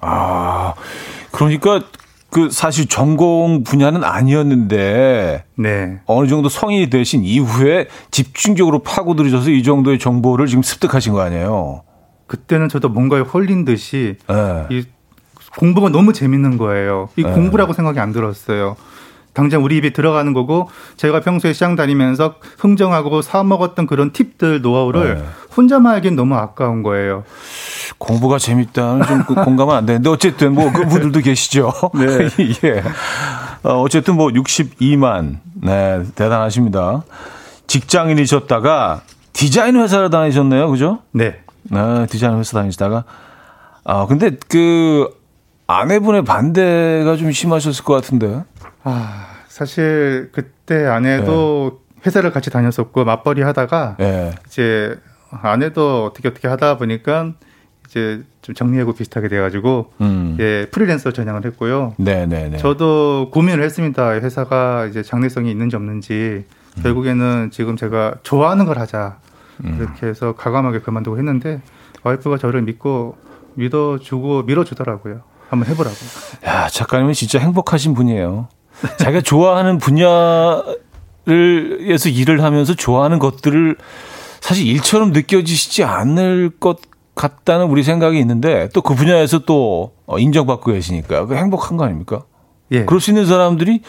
아, 그러니까 그 사실 전공 분야는 아니었는데 네. 어느 정도 성인이 되신 이후에 집중적으로 파고들으셔서 이 정도의 정보를 지금 습득하신 거 아니에요? 그때는 저도 뭔가에 홀린 듯이 네. 이 공부가 너무 재밌는 거예요. 이 네. 공부라고 생각이 안 들었어요. 당장 우리 입에 들어가는 거고 제가 평소에 시장 다니면서 흥정하고 사 먹었던 그런 팁들 노하우를 네. 혼자만 하기엔 너무 아까운 거예요. 공부가 재밌다는 좀그 공감은 안 되는데 어쨌든 뭐 그분들도 계시죠. 네. 예. 어, 어쨌든 뭐 62만. 네, 대단하십니다. 직장인이셨다가 디자인 회사를 다니셨네요. 그죠? 네. 네, 디자인 회사 다니시다가 아, 근데 그 아내분의 반대가 좀 심하셨을 것 같은데. 아, 사실 그때 아내도 네. 회사를 같이 다녔었고 맞벌이 하다가 네. 이제 아내도 어떻게 어떻게 하다 보니까 이제 좀 정리하고 비슷하게 돼가지고 음. 예 프리랜서 전향을 했고요. 네네네. 네, 네. 저도 고민을 했습니다. 회사가 이제 장래성이 있는지 없는지 음. 결국에는 지금 제가 좋아하는 걸 하자 음. 이렇게 해서 과감하게 그만두고 했는데 와이프가 저를 믿고 믿어주고 밀어주더라고요. 한번 해보라고. 야 작가님은 진짜 행복하신 분이에요. 자기가 좋아하는 분야를 에서 일을 하면서 좋아하는 것들을 사실 일처럼 느껴지시지 않을 것 같다는 우리 생각이 있는데 또 그 분야에서 또 인정받고 계시니까 그 행복한 거 아닙니까? 예. 그럴 수 있는 사람들이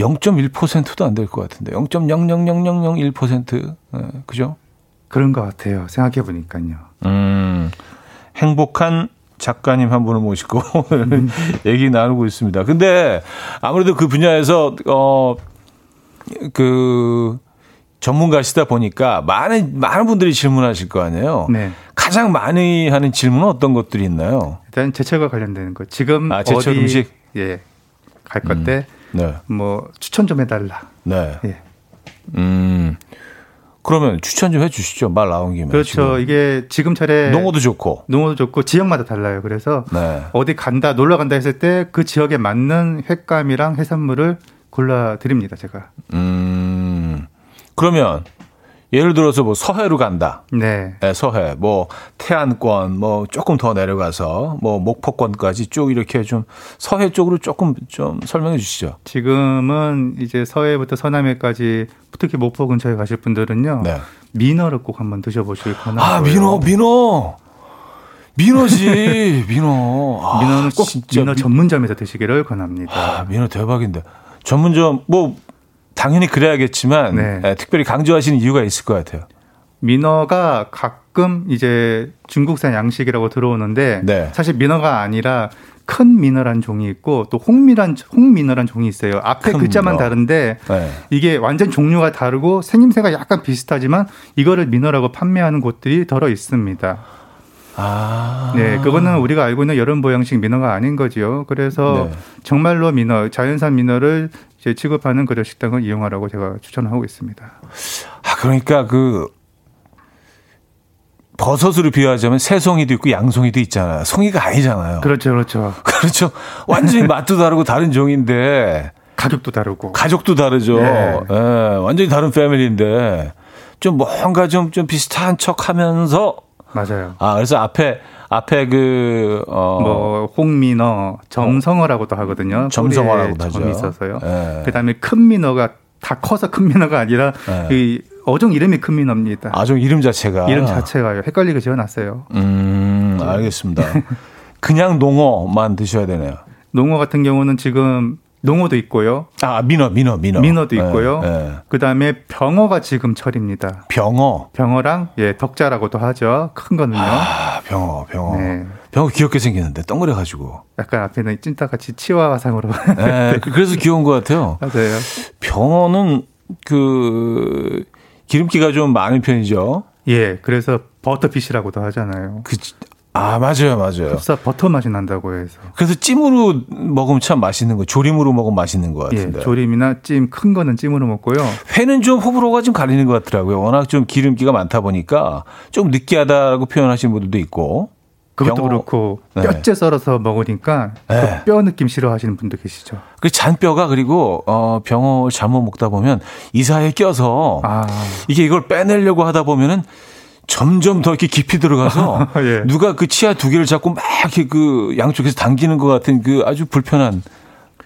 0.1%도 안 될 것 같은데 0.00001% 네, 그죠? 그런 것 같아요. 생각해 보니까요. 음, 행복한 작가님 한 분을 모시고 음. 얘기 나누고 있습니다. 근데 아무래도 그 분야에서 어그 전문가시다 보니까 많은 많은 분들이 질문하실 거 아니에요. 네. 가장 많이 하는 질문은 어떤 것들이 있나요? 일단 제철과 관련되는 거. 지금 아, 제철 어디 음식 예. 갈 건데 음. 네. 뭐 추천 좀 해달라. 네. 예. 음. 그러면 추천 좀 해주시죠. 말 나온 김에. 그렇죠. 지금. 이게 지금 차례 농어도 좋고 농어도 좋고 지역마다 달라요. 그래서 네. 어디 간다 놀러 간다 했을 때 그 지역에 맞는 횟감이랑 해산물을 골라 드립니다. 제가. 음. 그러면 예를 들어서 뭐 서해로 간다. 네. 네. 서해, 뭐 태안권, 뭐 조금 더 내려가서 뭐 목포권까지 쭉 이렇게 좀 서해 쪽으로 조금 좀 설명해 주시죠. 지금은 이제 서해부터 서남해까지 특히 목포 근처에 가실 분들은요. 네. 민어를 꼭 한번 드셔보실 권하고요. 아 민어, 민어. 민어지, 민어. 아, 민어는 꼭 민어 전문점에서 드시기를 권합니다. 아, 민어 대박인데. 전문점 뭐 당연히 그래야겠지만 네. 네, 특별히 강조하시는 이유가 있을 것 같아요. 민어가 가끔 이제 중국산 양식이라고 들어오는데 네. 사실 민어가 아니라 큰 민어란 종이 있고 또 홍미란 홍민어란 종이 있어요. 앞에 글자만 민어. 다른데 네. 이게 완전 종류가 다르고 생김새가 약간 비슷하지만 이거를 민어라고 판매하는 곳들이 더러 있습니다. 아. 네, 그거는 우리가 알고 있는 여름 보양식 민어가 아닌 거지요. 그래서 네. 정말로 민어, 자연산 민어를 이제 취급하는 그런 식당을 이용하라고 제가 추천하고 있습니다. 아, 그러니까 그 버섯으로 비유하자면 새송이도 있고 양송이도 있잖아요. 송이가 아니잖아요. 그렇죠, 그렇죠. 그렇죠. 완전히 맛도 다르고 다른 종인데 가격도 다르고 가족도 다르죠. 네. 네, 완전히 다른 패밀리인데 좀 뭔가 좀 좀 비슷한 척하면서 맞아요. 아 그래서 앞에 앞에 그, 어. 뭐, 홍민어, 점성어라고도 하거든요. 점성어라고도 하죠. 점이 있어서요. 네. 그 다음에 큰 민어가 다 커서 큰 민어가 아니라 네. 이 어종 이름이 큰 민어입니다. 아종 이름 자체가. 이름 자체가요. 헷갈리게 지어놨어요. 음, 알겠습니다. 그냥 농어만 드셔야 되네요. 농어 같은 경우는 지금 농어도 있고요. 아, 민어, 민어, 민어. 민어도 네, 있고요. 네. 그 다음에 병어가 지금 철입니다. 병어. 병어랑, 예, 덕자라고도 하죠. 큰 거는요. 아, 병어, 병어. 네. 병어 귀엽게 생기는데, 덩그려가지고. 약간 앞에는 찐따같이 치와와상으로. 네, 그, 그래서 귀여운 것 같아요. 맞아요. 병어는 그, 기름기가 좀 많은 편이죠. 예, 그래서 버터피쉬라고도 하잖아요. 그, 아, 맞아요, 맞아요. 흡사 버터 맛이 난다고 해서. 그래서 찜으로 먹으면 참 맛있는 거, 조림으로 먹으면 맛있는 것 같은데. 예, 조림이나 찜 큰 거는 찜으로 먹고요. 회는 좀 호불호가 좀 갈리는 것 같더라고요. 워낙 좀 기름기가 많다 보니까 좀 느끼하다고 표현하시는 분들도 있고. 그것도 병어, 그렇고 네. 뼈째 썰어서 먹으니까 네. 그 뼈 느낌 싫어하시는 분도 계시죠. 그 잔뼈가 그리고 어 병어 잘못 먹다 보면 이사에 껴서 아. 이게 이걸 빼내려고 하다 보면은 점점 더 이렇게 깊이 들어가서 예. 누가 그 치아 두 개를 잡고 막 이렇게 그 양쪽에서 당기는 것 같은 그 아주 불편한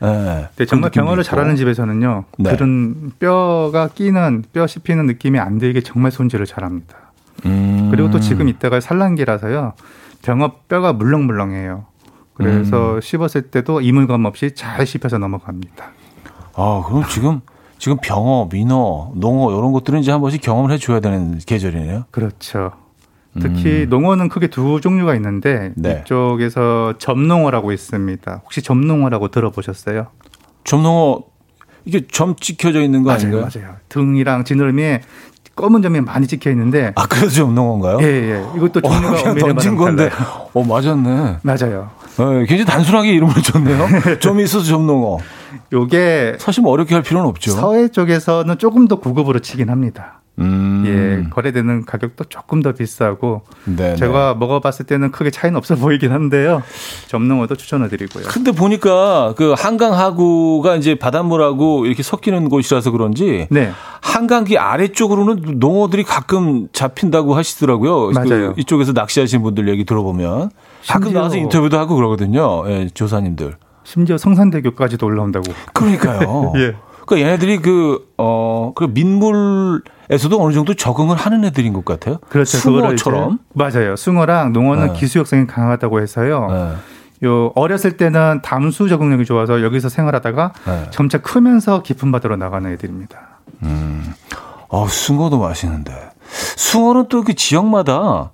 네, 네 정말 병어를 잘하는 집에서는요. 네. 그런 뼈가 끼는 뼈 씹히는 느낌이 안 들게 정말 손질을 잘합니다. 음. 그리고 또 지금 이때가 산란기라서요. 병어 뼈가 물렁물렁해요. 그래서 음. 씹었을 때도 이물감 없이 잘 씹혀서 넘어갑니다. 아, 그럼 지금 지금 병어, 민어, 농어 이런 것들은 이제 한 번씩 경험을 해줘야 되는 계절이네요. 그렇죠. 특히 음. 농어는 크게 두 종류가 있는데 네. 이쪽에서 점농어라고 있습니다. 혹시 점농어라고 들어보셨어요? 점농어 이게 점 찍혀져 있는 거 맞아요, 아닌가요? 맞아요. 등이랑 지느러미에 검은 점이 많이 찍혀 있는데 아 그래서 점농어인가요? 예, 예. 이것도 어, 종류가 어, 그냥 던진 건데. 어 맞았네. 맞아요. 어, 굉장히 단순하게 이름을 줬네요. 점이 있어서 점농어. 요게 사실 뭐 어렵게 할 필요는 없죠. 서해 쪽에서는 조금 더 고급으로 치긴 합니다. 음. 예, 거래되는 가격도 조금 더 비싸고 네네. 제가 먹어봤을 때는 크게 차이는 없어 보이긴 한데요. 점농어도 추천해 드리고요. 근데 보니까 그 한강 하구가 이제 바닷물하고 이렇게 섞이는 곳이라서 그런지 네. 한강기 아래쪽으로는 농어들이 가끔 잡힌다고 하시더라고요. 그 맞아요. 그 이쪽에서 낚시하시는 분들 얘기 들어보면 가끔 나와서 인터뷰도 하고 그러거든요. 예, 조사님들. 심지어 성산대교까지도 올라온다고. 그러니까요. 예. 그러니까 얘네들이 그, 어, 그 민물에서도 어느 정도 적응을 하는 애들인 것 같아요. 그렇죠. 숭어처럼. 맞아요. 숭어랑 농어는 네. 기수역성이 강하다고 해서요. 네. 요 어렸을 때는 담수 적응력이 좋아서 여기서 생활하다가 네. 점차 크면서 깊은 바다로 나가는 애들입니다. 음. 어, 숭어도 맛있는데. 숭어는 또 그 지역마다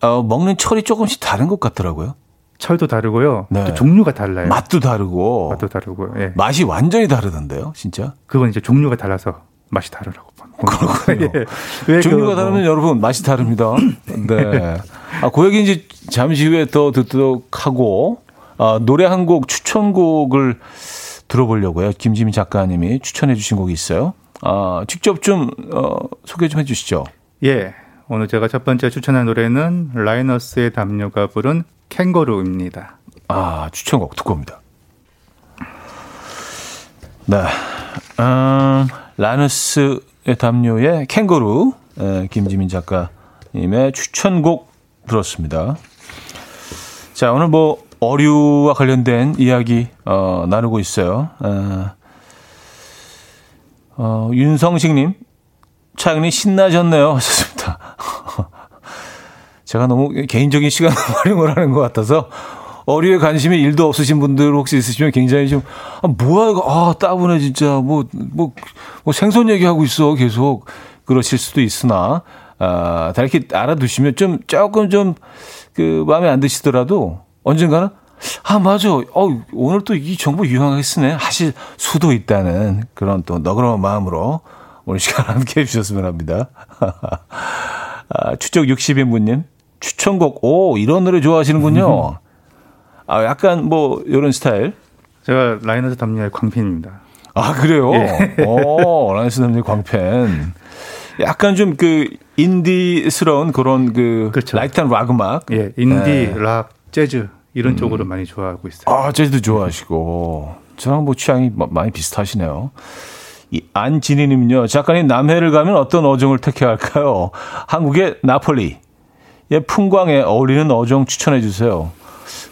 어, 먹는 철이 조금씩 다른 것 같더라고요. 철도 다르고요. 네. 또 종류가 달라요. 맛도 다르고. 맛도 다르고. 예. 맛이 완전히 다르던데요, 진짜? 그건 이제 종류가 달라서 맛이 다르라고. 그렇군요. 예. 종류가 그, 다르면 뭐. 여러분 맛이 다릅니다. 네. 아, 그 얘기 이제 잠시 후에 더 듣도록 하고 아, 노래 한 곡 추천곡을 들어보려고요. 김지민 작가님이 추천해 주신 곡이 있어요. 아, 직접 좀 어, 소개 좀 해 주시죠. 예. 오늘 제가 첫 번째 추천한 노래는 라이너스의 담요가 부른 캥거루입니다. 아, 추천곡 듣고 옵니다. 네. 음, 라이너스의 담요의 캥거루, 에, 김지민 작가님의 추천곡 들었습니다. 자, 오늘 뭐, 어류와 관련된 이야기, 어, 나누고 있어요. 어, 어, 윤성식님, 차근이 신나셨네요. 제가 너무 개인적인 시간을 활용을 하는 것 같아서 어류에 관심이 일도 없으신 분들 혹시 있으시면 굉장히 좀, 아, 뭐야, 이거, 아, 따분해, 진짜. 뭐, 뭐, 뭐 생선 얘기하고 있어, 계속. 그러실 수도 있으나, 아, 다 이렇게 알아두시면 좀, 조금 좀, 그, 마음에 안 드시더라도 언젠가는, 아, 맞아. 어, 오늘 또 이 정보 유용하게 쓰네. 하실 수도 있다는 그런 또 너그러운 마음으로 오늘 시간 함께 해주셨으면 합니다. 아, 추적 60인분님, 추천곡, 오, 이런 노래 좋아하시는군요. 아, 약간 뭐, 이런 스타일. 제가 라이너스 담요의 광팬입니다. 아, 그래요? 예. 오, 라이너스 담요의 광팬. 약간 좀 그, 인디스러운 그런 그, 그렇죠. light한 락 음악. 예, 인디, 네. 락, 재즈, 이런 음. 쪽으로 많이 좋아하고 있어요. 아, 재즈도 좋아하시고. 저랑 뭐 취향이 많이 비슷하시네요. 이 안진희님요. 작가님 남해를 가면 어떤 어종을 택해야 할까요? 한국의 나폴리. 예, 풍광에 어울리는 어종 추천해 주세요.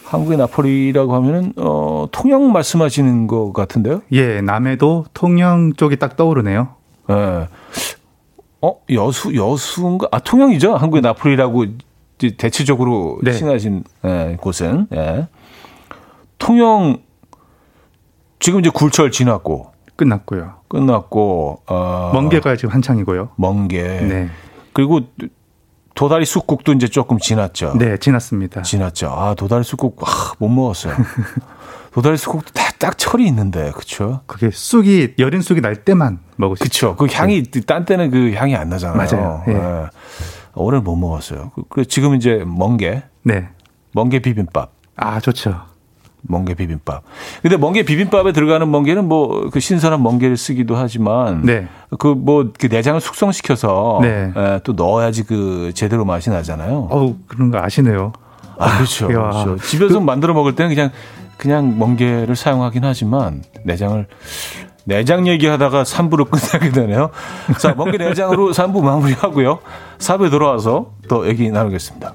한국의 나폴리라고 하면은 어 통영 말씀하시는 것 같은데요? 예, 남해도 통영 쪽이 딱 떠오르네요. 예. 어 여수 여수인가? 아 통영이죠. 한국의 나폴리라고 대체적으로 네. 칭하신 예, 곳은 예. 통영 지금 이제 굴철 지났고 끝났고요. 끝났고 어, 멍게가 지금 한창이고요. 멍게. 네. 그리고 도다리 쑥국도 이제 조금 지났죠. 네, 지났습니다. 지났죠. 아 도다리 쑥국 아, 못 먹었어요. 도다리 쑥국도 다 딱 철이 있는데, 그렇죠? 그게 쑥이 여린 쑥이 날 때만 먹을 수 그렇죠. 그 향이 네. 딴 때는 그 향이 안 나잖아요. 맞아요. 예. 네. 오늘 못 먹었어요. 그, 그 지금 이제 멍게. 네. 멍게 비빔밥. 아 좋죠. 멍게 비빔밥. 근데 멍게 비빔밥에 들어가는 멍게는 뭐 그 신선한 멍게를 쓰기도 하지만 네. 그뭐그 뭐그 내장을 숙성시켜서 네. 에, 또 넣어야지 그 제대로 맛이 나잖아요. 어우 그런 거 아시네요. 아, 그렇죠. 그렇죠. 집에서 그, 만들어 먹을 때는 그냥 그냥 멍게를 사용하긴 하지만 내장을 내장 얘기하다가 3부로 끝나게 되네요. 자, 멍게 내장으로 3부 마무리하고요. 4부에 돌아와서 또 얘기 나누겠습니다.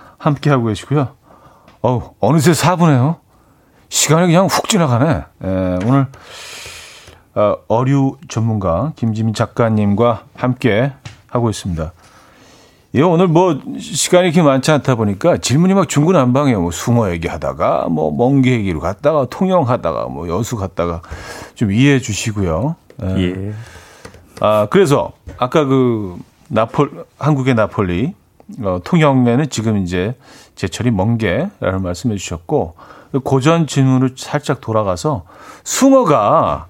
함께하고 계시고요 어우 어느새 4분에요 시간이 그냥 훅 지나가네 에, 오늘 어, 어류 전문가 김지민 작가님과 함께 하고 있습니다. 예, 오늘 뭐 시간이 이렇게 많지 않다 보니까 질문이 막 중구난방이에요. 뭐 숭어 얘기하다가 뭐 멍게 얘기로 갔다가 통영하다가 뭐 여수 갔다가 좀 이해해 주시고요. 예. 예. 아 그래서 아까 그 나폴 한국의 나폴리 어, 통영에는 지금 이제 제철이 멍게라는 말씀해 주셨고 고전 질문을 살짝 돌아가서 숭어가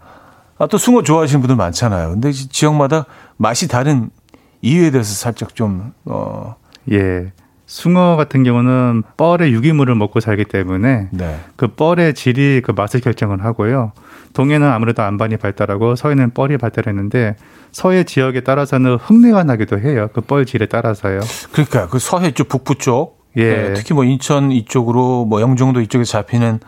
아, 또 숭어 좋아하시는 분들 많잖아요. 근데 지역마다 맛이 다른 이유에 대해서 살짝 좀, 어. 예. 숭어 같은 경우는 뻘의 유기물을 먹고 살기 때문에 네. 그 뻘의 질이 그 맛을 결정을 하고요. 동해는 아무래도 안반이 발달하고 서해는 뻘이 발달했는데 서해 지역에 따라서는 흙내가 나기도 해요. 그 뻘 질에 따라서요. 그러니까 그 서해 쪽 북부 쪽, 예. 네, 특히 뭐 인천 이쪽으로 뭐 영종도 이쪽에 잡히는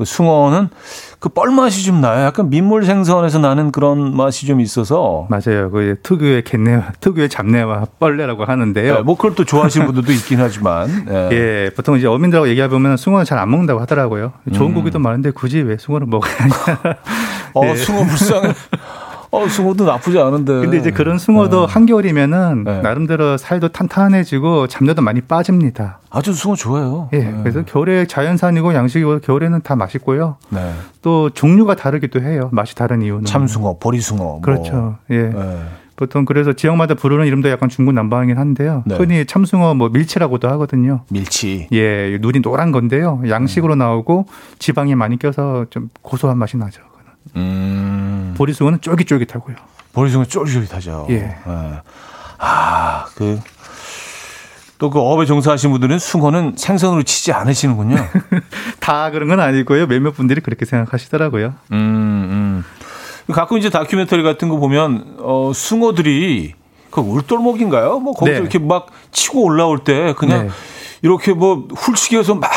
그 숭어는 그 뻘맛이 좀 나요. 약간 민물 생선에서 나는 그런 맛이 좀 있어서. 맞아요. 그 특유의 갯내, 특유의 잡내와 뻘레라고 하는데요. 네, 뭐 그걸 또 좋아하시는 분들도 있긴 하지만. 네. 예, 보통 이제 어민들하고 얘기해보면 숭어는 잘 안 먹는다고 하더라고요. 좋은 음. 고기도 많은데 굳이 왜 숭어를 먹어야 하냐. 어, 예. 숭어 불쌍해. 어, 숭어도 나쁘지 않은데. 근데 이제 그런 숭어도 네. 한겨울이면은 네. 나름대로 살도 탄탄해지고 잡내도 많이 빠집니다. 아주 숭어 좋아요. 예. 네. 그래서 겨울에 자연산이고 양식이고 겨울에는 다 맛있고요. 네. 또 종류가 다르기도 해요. 맛이 다른 이유는. 참숭어, 보리숭어. 뭐. 그렇죠. 예. 네. 보통 그래서 지역마다 부르는 이름도 약간 중구난방이긴 한데요. 네. 흔히 참숭어 뭐 밀치라고도 하거든요. 밀치. 예, 눈이 노란 건데요. 양식으로 음. 나오고 지방이 많이 껴서 좀 고소한 맛이 나죠. 음. 보리숭어는 쫄깃쫄깃하고요. 보리숭어 쫄깃쫄깃하죠. 예. 네. 아, 그, 또그 업에 종사하신 분들은 숭어는 생선으로 치지 않으시는군요. 다 그런 건 아니고요. 몇몇 분들이 그렇게 생각하시더라고요. 음, 음. 가끔 이제 다큐멘터리 같은 거 보면, 어, 숭어들이 그 울돌목인가요? 뭐 거기서 네. 이렇게 막 치고 올라올 때 그냥 네. 이렇게 뭐 훌치기해서 막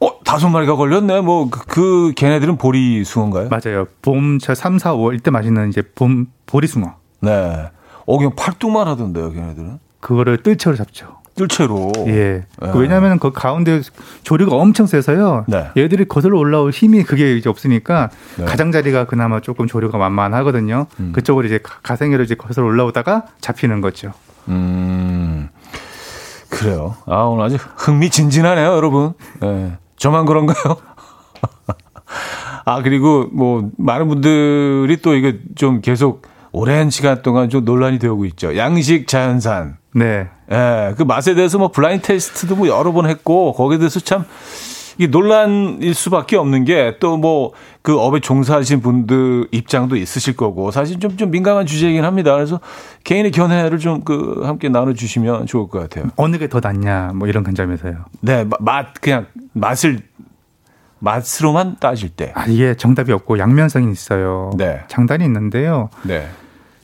어, 다섯 마리가 걸렸네. 뭐, 그, 그 걔네들은 보리숭어인가요? 맞아요. 봄, 저 3, 4, 5월 이때 맛있는 이제 봄, 보리숭어. 네. 어, 그냥 팔뚝만 하던데요, 걔네들은? 그거를 뜰채로 잡죠. 뜰채로. 예. 네. 왜냐하면 그 가운데 조류가 엄청 세서요. 네. 얘들이 거슬러 올라올 힘이 그게 이제 없으니까 네. 가장자리가 그나마 조금 조류가 만만하거든요. 음. 그쪽으로 이제 가생으로 이제 거슬러 올라오다가 잡히는 거죠. 음. 그래요. 아, 오늘 아주 흥미진진하네요, 여러분. 네. 저만 그런가요? 아, 그리고 뭐, 많은 분들이 또 이거 좀 계속 오랜 시간 동안 좀 논란이 되고 있죠. 양식 자연산. 네. 예, 그 맛에 대해서 뭐 블라인 테스트도 뭐 여러 번 했고, 거기에 대해서 참, 이 논란일 수밖에 없는 게 또 뭐 그 업에 종사하신 분들 입장도 있으실 거고 사실 좀 좀 민감한 주제이긴 합니다. 그래서 개인의 견해를 좀 그 함께 나눠주시면 좋을 것 같아요. 어느 게 더 낫냐 뭐 이런 관점에서요. 네, 맛 그냥 맛을 맛으로만 따질 때. 아, 이게 정답이 없고 양면성이 있어요. 네. 장단이 있는데요. 네.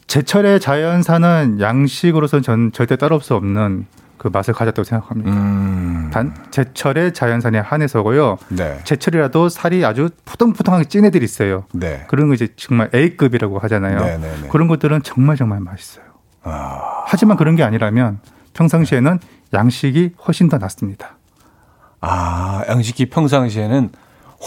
제철의 자연산은 양식으로서는 전 절대 따로 수 없는 그 맛을 가졌다고 생각합니다. 음. 단 제철의 자연산에 한해서고요. 네. 제철이라도 살이 아주 푸동푸동하게 찐 애들이 있어요. 네. 그런 거 이제 정말 A급이라고 하잖아요. 네, 네, 네. 그런 것들은 정말 정말 맛있어요. 아. 하지만 그런 게 아니라면 평상시에는 양식이 훨씬 더 낫습니다. 아, 양식이 평상시에는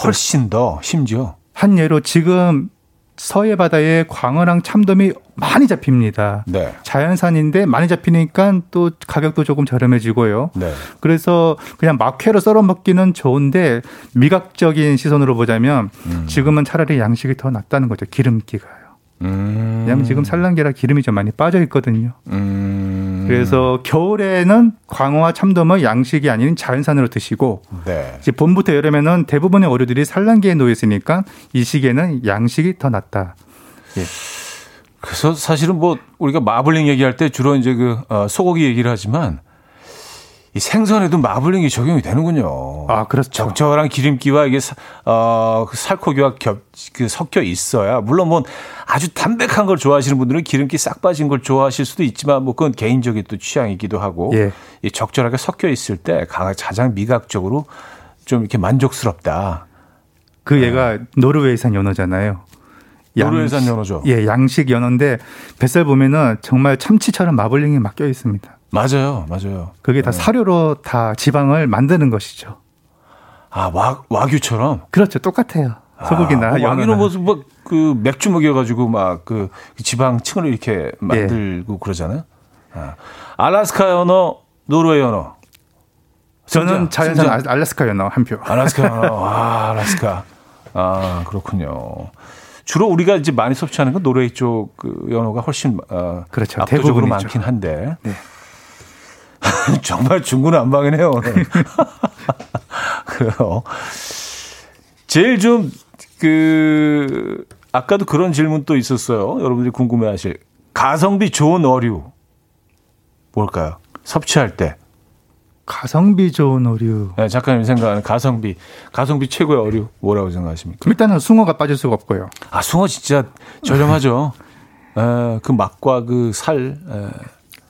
훨씬 더 심지어 한 예로 지금 서해 바다에 광어랑 참돔이 많이 잡힙니다. 네. 자연산인데 많이 잡히니까 또 가격도 조금 저렴해지고요. 네. 그래서 그냥 막회로 썰어 먹기는 좋은데 미각적인 시선으로 보자면 음. 지금은 차라리 양식이 더 낫다는 거죠. 기름기가. 음. 왜냐하면 지금 산란계라 기름이 좀 많이 빠져 있거든요. 음. 그래서 겨울에는 광어와 참돔을 양식이 아닌 자연산으로 드시고 네. 이제 봄부터 여름에는 대부분의 어류들이 산란계에 놓여 있으니까 이 시기에는 양식이 더 낫다. 예. 그래서 사실은 뭐 우리가 마블링 얘기할 때 주로 이제 그 어, 소고기 얘기를 하지만 이 생선에도 마블링이 적용이 되는군요. 아, 그렇죠. 적절한 기름기와 이게 어, 그 살코기와 겹, 그 섞여 있어야 물론 뭐 아주 담백한 걸 좋아하시는 분들은 기름기 싹 빠진 걸 좋아하실 수도 있지만 뭐 그건 개인적인 또 취향이기도 하고 예. 이 적절하게 섞여 있을 때 가장 미각적으로 좀 이렇게 만족스럽다. 그 얘가 노르웨이산 연어잖아요. 노르웨이산 연어죠. 예, 양식 연어인데 뱃살 보면은 정말 참치처럼 마블링이 막혀 있습니다. 맞아요, 맞아요. 그게 다 네. 사료로 다 지방을 만드는 것이죠. 아, 와, 와규처럼? 그렇죠. 똑같아요. 소고기나 아, 양이는 무슨 뭐그 맥주 먹여가지고 막 그 지방층을 이렇게 만들고 예. 그러잖아요. 아. 알라스카 연어, 노르웨이 연어. 저는 자연산? 알라스카 연어 한 표. 알라스카 연어. 아, 알라스카. 아, 그렇군요. 주로 우리가 이제 많이 섭취하는 건 노르웨이 쪽그 연어가 훨씬 어, 그렇죠. 압도적으로 많긴 한데. 네. 정말 중구난방이네요. 그래요. 제일 좀, 그, 아까도 그런 질문 또 있었어요. 여러분들이 궁금해 하실. 가성비 좋은 어류. 뭘까요? 섭취할 때. 가성비 좋은 어류. 네, 작가님 생각하는 가성비, 가성비 최고의 어류 뭐라고 생각하십니까? 일단은 숭어가 빠질 수가 없고요. 아, 숭어 진짜 저렴하죠. 에, 그 맛과 그 살. 에.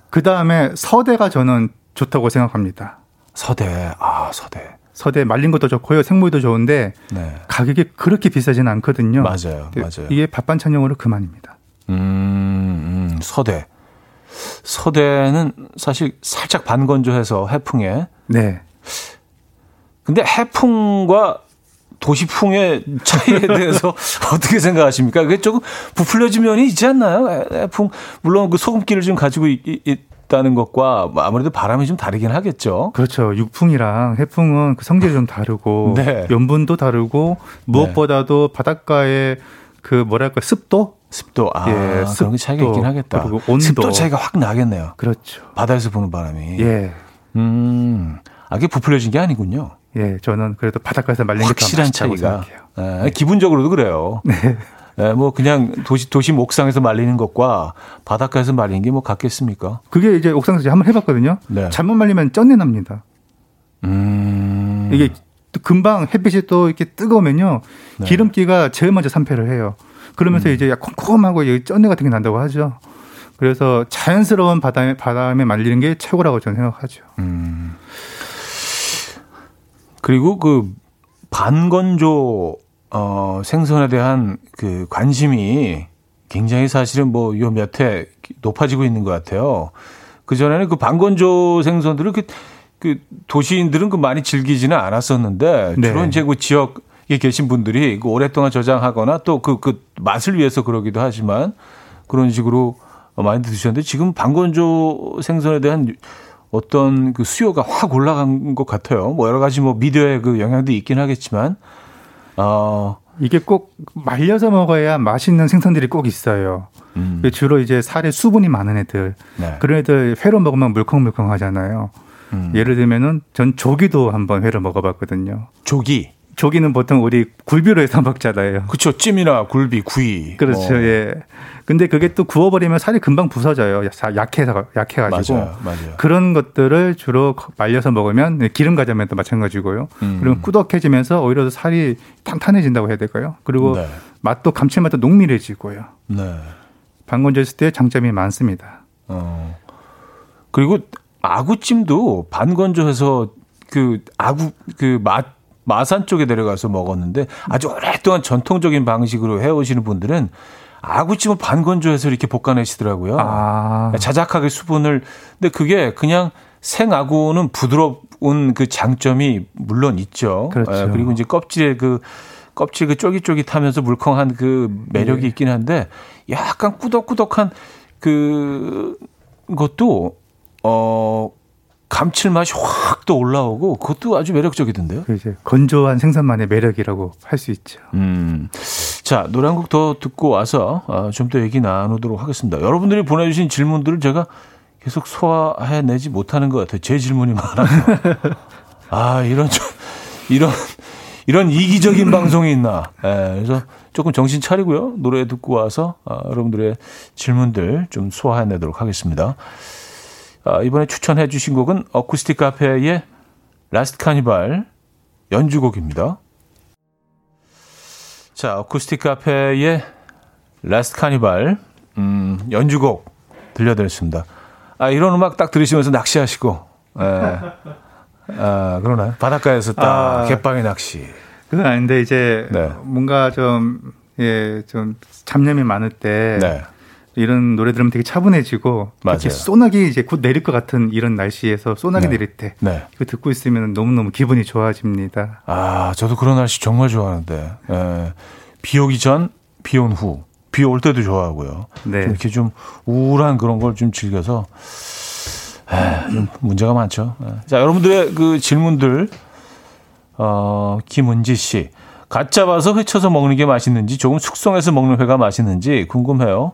그 다음에 서대가 저는 좋다고 생각합니다. 서대, 아 서대. 서대 말린 것도 좋고요, 생물도 좋은데 네. 가격이 그렇게 비싸지는 않거든요. 맞아요, 맞아요. 이게 밥 반찬용으로 그만입니다. 음, 음, 서대. 서대는 사실 살짝 반건조해서 해풍에. 네. 근데 해풍과 도시풍의 차이에 대해서 어떻게 생각하십니까? 그게 조금 부풀려진 면이 있지 않나요? 해풍 물론 그 소금기를 좀 가지고 있, 있다는 것과 아무래도 바람이 좀 다르긴 하겠죠. 그렇죠. 육풍이랑 해풍은 그 성질이 좀 다르고 네. 염분도 다르고 무엇보다도 네. 바닷가의 그 뭐랄까 습도 습도 아 예, 습도, 그런 게 차이가 있긴 하겠다. 온도 습도 차이가 확 나겠네요. 그렇죠. 바다에서 부는 바람이. 예. 음. 아, 그게 부풀려진 게 아니군요. 예, 저는 그래도 바닷가에서 말린 게 확실한 차이가. 예, 기분적으로도 그래요. 네. 예, 뭐 그냥 도시 도시 옥상에서 말리는 것과 바닷가에서 말리는 게 뭐 같겠습니까? 그게 이제 옥상에서 한번 해봤거든요. 네. 잘못 말리면 쩐내 납니다. 음. 이게 금방 햇빛이 또 이렇게 뜨거우면요 네. 기름기가 제일 먼저 산패를 해요. 그러면서 음. 이제 콩콩하고 쩐내 같은 게 난다고 하죠. 그래서 자연스러운 바다에 바람에 말리는 게 최고라고 저는 생각하죠. 음. 그리고 그 반건조 어, 생선에 대한 그 관심이 굉장히 사실은 뭐 요 몇 해 높아지고 있는 것 같아요. 그 전에는 그 반건조 생선들을 그, 그 도시인들은 그 많이 즐기지는 않았었는데 네. 주로 이제 그 지역에 계신 분들이 그 오랫동안 저장하거나 또 그, 그 맛을 위해서 그러기도 하지만 그런 식으로 많이 드셨는데 지금 반건조 생선에 대한 어떤 그 수요가 확 올라간 것 같아요. 뭐 여러 가지 뭐 미디어의 그 영향도 있긴 하겠지만 어. 이게 꼭 말려서 먹어야 맛있는 생선들이 꼭 있어요. 음. 주로 이제 살에 수분이 많은 애들. 네. 그런 애들 회로 먹으면 물컹물컹 하잖아요. 음. 예를 들면은 전 조기도 한번 회로 먹어봤거든요. 조기? 조기는 보통 우리 굴비로 해서 먹잖아요. 그렇죠. 찜이나 굴비, 구이. 그렇죠. 어. 예. 근데 그게 또 구워버리면 살이 금방 부서져요. 약해서 약해가지고. 맞아요. 맞아요. 그런 것들을 주로 말려서 먹으면 기름 가자면도 마찬가지고요. 음. 그리고 꾸덕해지면서 오히려 살이 탄탄해진다고 해야 될까요? 그리고 네. 맛도 감칠맛도 농밀해지고요. 네. 반건조했을 때 장점이 많습니다. 어. 그리고 아구찜도 반건조해서 그 아구 그 맛 마산 쪽에 내려가서 먹었는데 아주 오랫동안 전통적인 방식으로 해오시는 분들은 아구찜을 반건조해서 이렇게 볶아내시더라고요. 아. 자작하게 수분을. 근데 그게 그냥 생아구는 부드러운 그 장점이 물론 있죠. 그렇죠. 그리고 이제 껍질에 그, 껍질 그 쫄깃쫄깃하면서 물컹한 그 매력이 네. 있긴 한데 약간 꾸덕꾸덕한 그 것도 어 감칠맛이 확 또 올라오고 그것도 아주 매력적이던데요. 이제 건조한 생선만의 매력이라고 할 수 있죠. 음. 자, 노래 한 곡 더 듣고 와서 어, 좀더 얘기 나누도록 하겠습니다. 여러분들이 보내주신 질문들을 제가 계속 소화해내지 못하는 것 같아요. 제 질문이 많아서. 아, 이런, 좀, 이런, 이런 이기적인 방송이 있나. 예, 그래서 조금 정신 차리고요. 노래 듣고 와서 어, 여러분들의 질문들 좀 소화해내도록 하겠습니다. 아, 이번에 추천해 주신 곡은 어쿠스틱 카페의 Last Carnival 연주곡입니다. 자, 어쿠스틱 카페의 Last Carnival 음, 연주곡 들려드렸습니다. 아, 이런 음악 딱 들으시면서 낚시하시고 예. 아, 그러나요? 바닷가에서 딱 아, 갯바위 낚시. 그건 아닌데 이제 네. 뭔가 좀 예, 좀 잡념이 많을 때 네. 이런 노래 들으면 되게 차분해지고 특히 소나기 이제 곧 내릴 것 같은 이런 날씨에서 소나기 네. 내릴 때 네. 이거 듣고 있으면 너무너무 기분이 좋아집니다. 아, 저도 그런 날씨 정말 좋아하는데. 예. 비 오기 전, 비 온 후. 비 올 때도 좋아하고요. 네. 좀 이렇게 좀 우울한 그런 걸 좀 즐겨서 에, 좀 문제가 많죠. 예. 자, 여러분들의 그 질문들 어, 김은지 씨. 갓 잡아서 회쳐서 먹는 게 맛있는지 조금 숙성해서 먹는 회가 맛있는지 궁금해요.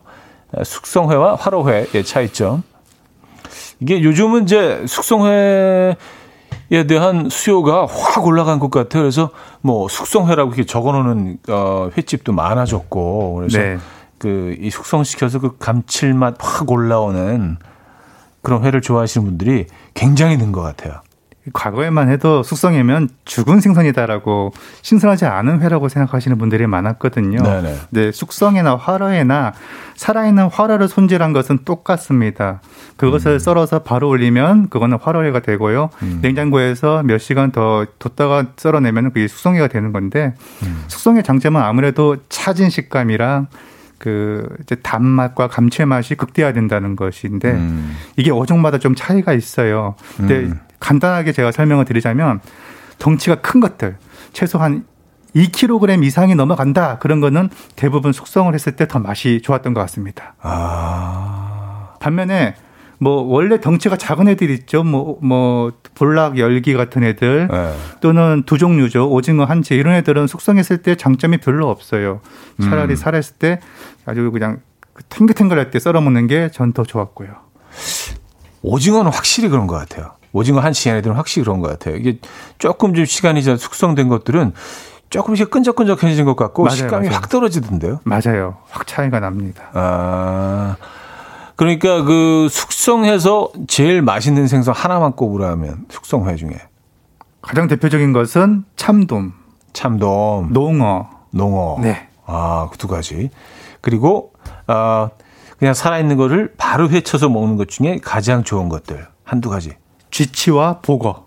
숙성회와 화로회의 차이점. 이게 요즘은 이제 숙성회에 대한 수요가 확 올라간 것 같아요. 그래서 뭐 숙성회라고 이렇게 적어놓는 어, 횟집도 많아졌고 그래서 네. 그이 숙성시켜서 그 감칠맛 확 올라오는 그런 회를 좋아하시는 분들이 굉장히 는 것 같아요. 과거에만 해도 숙성회면 죽은 생선이다라고 신선하지 않은 회라고 생각하시는 분들이 많았거든요. 네네. 네, 숙성회나 화로회나 살아있는 화로를 손질한 것은 똑같습니다. 그것을 음. 썰어서 바로 올리면 그거는 화로회가 되고요. 음. 냉장고에서 몇 시간 더 뒀다가 썰어내면 그게 숙성회가 되는 건데 음. 숙성회 장점은 아무래도 차진 식감이랑 그 이제 단맛과 감칠맛이 극대화된다는 것인데 음. 이게 어종마다 좀 차이가 있어요. 근데 음. 간단하게 제가 설명을 드리자면 덩치가 큰 것들 최소 한 2kg 이상이 넘어간다 그런 거는 대부분 숙성을 했을 때 더 맛이 좋았던 것 같습니다. 아. 반면에 뭐 원래 덩치가 작은 애들 있죠. 뭐뭐 뭐 볼락 열기 같은 애들 네. 또는 두 종류죠. 오징어 한치 이런 애들은 숙성했을 때 장점이 별로 없어요. 차라리 음. 살았을 때 아주 그냥 탱글탱글할 때 썰어 먹는 게 전 더 좋았고요. 오징어는 확실히 그런 것 같아요. 오징어 한치 얘네들은 확실히 그런 것 같아요. 이게 조금 좀 시간이 지나 숙성된 것들은 조금씩 끈적끈적해진 것 같고 맞아요, 식감이 맞아요. 확 떨어지던데요. 맞아요. 확 차이가 납니다. 아. 그러니까 그 숙성해서 제일 맛있는 생선 하나만 꼽으라면 숙성회 중에 가장 대표적인 것은 참돔, 참돔, 농어, 농어. 네. 아, 그 두 가지. 그리고 아 그냥 살아 있는 거를 바로 회쳐서 먹는 것 중에 가장 좋은 것들 한두 가지. 쥐치와 보거.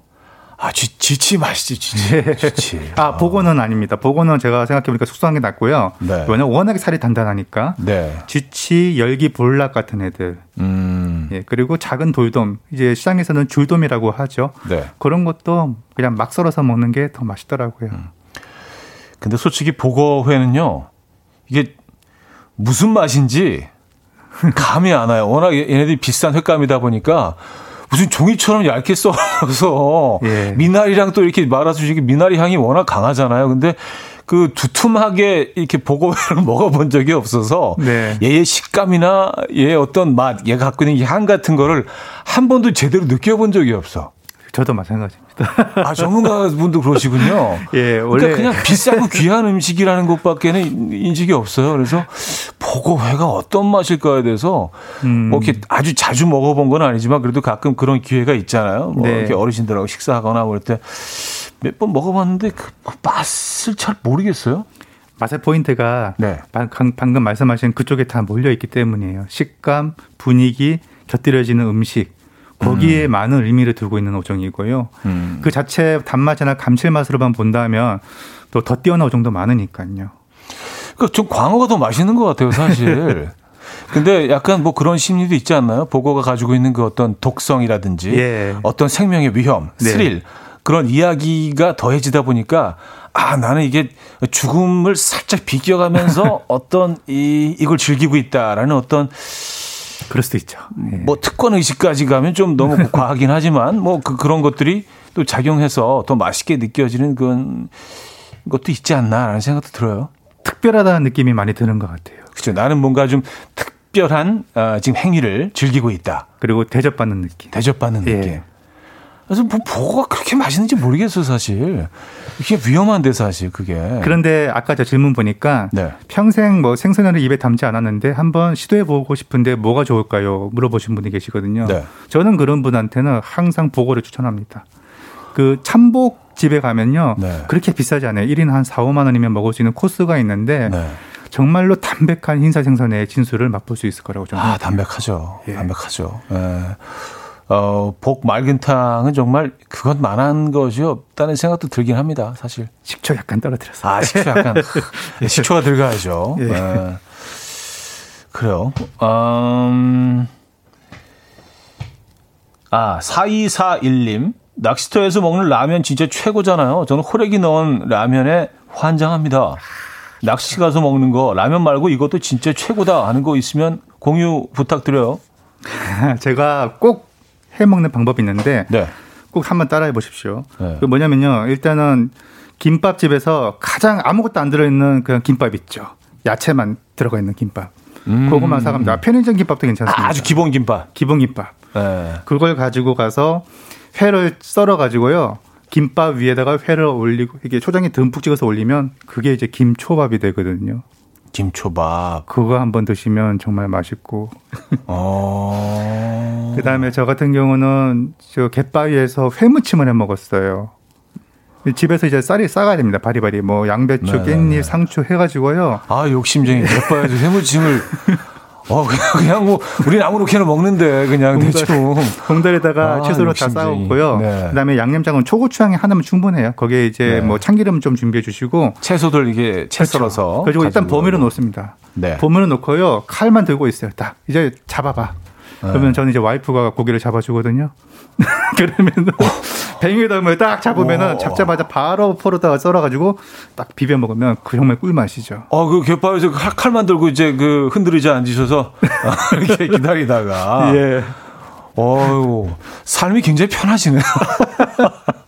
아, 쥐, 쥐치 맛있지, 쥐치. 네. 쥐치. 아, 보고는 아닙니다. 보고는 제가 생각해보니까 숙성한 게 낫고요. 네. 왜냐면 워낙에 살이 단단하니까. 네. 쥐치, 열기, 볼락 같은 애들. 음. 예, 그리고 작은 돌돔. 이제 시장에서는 줄돔이라고 하죠. 네. 그런 것도 그냥 막 썰어서 먹는 게 더 맛있더라고요. 음. 근데 솔직히 보거회는요, 이게 무슨 맛인지 감이 안 와요. 워낙 얘네들이 비싼 횟감이다 보니까 무슨 종이처럼 얇게 썰어서 예. 미나리랑 또 이렇게 말아서 이게 미나리 향이 워낙 강하잖아요. 근데 그 두툼하게 이렇게 보고회를 먹어본 적이 없어서 네. 얘의 식감이나 얘의 어떤 맛, 얘가 갖고 있는 향 같은 거를 한 번도 제대로 느껴본 적이 없어. 저도 마찬가지입니다. 아, 전문가분도 그러시군요. 예, 원래. 그러니까 그냥 비싸고 귀한 음식이라는 것밖에는 인식이 없어요. 그래서 보고 회가 어떤 맛일까에 대해서 음. 뭐 이렇게 아주 자주 먹어본 건 아니지만 그래도 가끔 그런 기회가 있잖아요. 뭐 네. 이렇게 어르신들하고 식사하거나 그럴 때 몇 번 먹어봤는데 그 맛을 잘 모르겠어요. 맛의 포인트가 네. 방금 말씀하신 그쪽에 다 몰려 있기 때문이에요. 식감, 분위기, 곁들여지는 음식. 거기에 음. 많은 의미를 두고 있는 오종이고요. 음. 그 자체 단맛이나 감칠맛으로만 본다면 또 더 뛰어난 오종도 많으니까요. 그좀 광어가 더 맛있는 것 같아요, 사실. 근데 약간 뭐 그런 심리도 있지 않나요? 보고가 가지고 있는 그 어떤 독성이라든지 예. 어떤 생명의 위험, 네. 스릴 네. 그런 이야기가 더해지다 보니까 아, 나는 이게 죽음을 살짝 비껴가면서 어떤 이, 이걸 즐기고 있다라는 어떤 그럴 수도 있죠. 예. 뭐 특권 의식까지 가면 좀 너무 과하긴 하지만 뭐 그, 그런 것들이 또 작용해서 더 맛있게 느껴지는 그런 것도 있지 않나라는 생각도 들어요. 특별하다는 느낌이 많이 드는 것 같아요. 그렇죠. 나는 뭔가 좀 특별한 어, 지금 행위를 즐기고 있다. 그리고 대접받는 느낌. 대접받는 예. 느낌. 그래서 뭐 보고가 그렇게 맛있는지 모르겠어 사실. 이게 위험한데 사실 그게. 그런데 아까 저 질문 보니까 네. 평생 뭐 생선회를 입에 담지 않았는데 한번 시도해 보고 싶은데 뭐가 좋을까요? 물어보신 분이 계시거든요. 네. 저는 그런 분한테는 항상 보고를 추천합니다. 그 참복 집에 가면요. 네. 그렇게 비싸지 않아요. 1인 한 4, 5만 원이면 먹을 수 있는 코스가 있는데 네. 정말로 담백한 흰사 생선의 진수를 맛볼 수 있을 거라고 저는. 아, 담백하죠. 예. 담백하죠. 예. 어, 복 맑은탕은 정말 그것만 한 것이 없다는 생각도 들긴 합니다, 사실. 식초 약간 떨어뜨렸어요. 아, 식초 약간. 예, 식초가 들어가야죠. 예. 예. 그래요. 음, 아, 4241님. 낚시터에서 먹는 라면 진짜 최고잖아요. 저는 호래기 넣은 라면에 환장합니다. 낚시 가서 먹는 거 라면 말고 이것도 진짜 최고다 하는 거 있으면 공유 부탁드려요. 제가 꼭 해 먹는 방법이 있는데 네. 꼭 한번 따라해 보십시오. 네. 그 뭐냐면요. 일단은 김밥집에서 가장 아무것도 안 들어있는 그냥 김밥 있죠. 야채만 들어가 있는 김밥. 음. 그거만 사갑니다. 편의점 김밥도 괜찮습니다. 아 주 기본 김밥. 기본 김밥. 네. 그걸 가지고 가서 회를 썰어 가지고요. 김밥 위에다가 회를 올리고 이게 초장에 듬뿍 찍어서 올리면 그게 이제 김초밥이 되거든요. 김초밥. 그거 한번 드시면 정말 맛있고. 어... 그 다음에 저 같은 경우는 저 갯바위에서 회무침을 해 먹었어요. 집에서 이제 쌀이 싸가야 됩니다. 바리바리. 뭐 양배추, 네. 깻잎, 상추 해가지고요. 아 욕심쟁이 갯바위에서 회무침을 어, 그냥, 그냥 뭐, 우리는 아무렇게나 먹는데, 그냥 공달, 대충. 공달에다가 아, 채소로 다 싸웠고요. 네. 그 다음에 양념장은 초고추장에 하나면 충분해요. 거기에 이제 네. 뭐 참기름 좀 준비해 주시고. 채소들 이게 채 그렇죠. 썰어서. 그리고 일단 버무려 놓습니다. 네. 버무려 놓고요. 칼만 들고 있어요. 딱. 이제 잡아봐. 네. 그러면 저는 이제 와이프가 고기를 잡아주거든요. 그러면 뱅에다음을 딱 잡으면은 잡자마자 바로 포로다가 썰어가지고 딱 비벼 먹으면 그 정말 꿀맛이죠. 어, 그 갯바위에서 칼 만 들고 이제 그 흔들리지 앉으셔서 이렇게 기다리다가. 예. 어유 삶이 굉장히 편하시네요.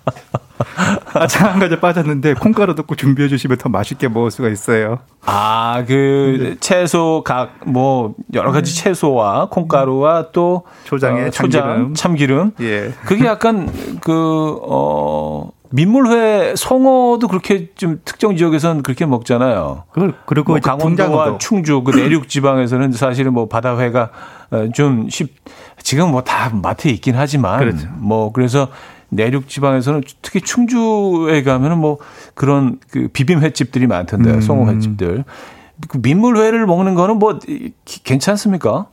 아차 한 가지 빠졌는데 콩가루 넣고 준비해 주시면 더 맛있게 먹을 수가 있어요. 아, 그 네. 채소 각 뭐 여러 가지 네. 채소와 콩가루와 또 초장에 어, 초장, 참기름. 참기름. 예. 그게 약간 그어 민물회 송어도 그렇게 좀 특정 지역에서는 그렇게 먹잖아요. 그걸 그리고 뭐 강원도와 충주 그 내륙 지방에서는 사실은 뭐 바다회가 어, 좀쉽 지금 뭐 다 마트에 있긴 하지만 그렇죠. 뭐 그래서 내륙 지방에서는 특히 충주에 가면은 뭐 그런 그 비빔 횟집들이 많던데 음. 송어 횟집들. 그 민물회를 먹는 거는 뭐 괜찮습니까?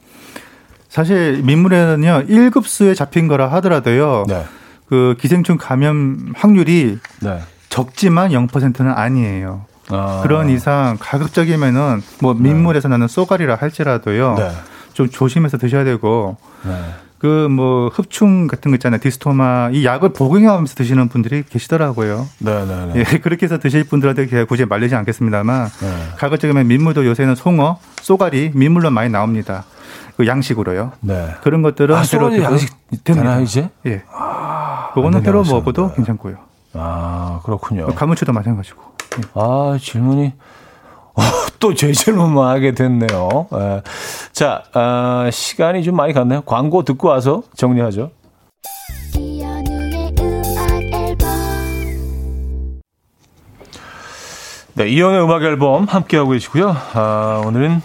사실 민물회는요 1급수에 잡힌 거라 하더라도요. 네. 그 기생충 감염 확률이 네. 적지만 0%는 아니에요. 아. 그런 이상 가급적이면은 뭐 네. 민물에서 나는 쏘가리라 할지라도요. 네. 좀 조심해서 드셔야 되고 네. 그 뭐 흡충 같은 거 있잖아요. 디스토마 이 약을 복용하면서 드시는 분들이 계시더라고요. 네, 네, 네. 예, 그렇게 해서 드실 분들한테 굳이 말리지 않겠습니다만 네. 가급적이면 민물도 요새는 송어, 쏘가리 민물로 많이 나옵니다. 그 양식으로요. 네. 그런 것들은 아, 쏘가리 양식 되나요 이제? 예. 아, 그거는 회로 먹어도 괜찮고요. 아 그렇군요. 가무치도 마찬가지고. 예. 아 질문이 어, 또제 질문만 하게 됐네요. 에. 예. 자, 어, 시간이 좀 많이 갔네요. 광고 듣고 와서 정리하죠. 네, 이영의 음악 앨범 함께하고 계시고요. 아, 오늘은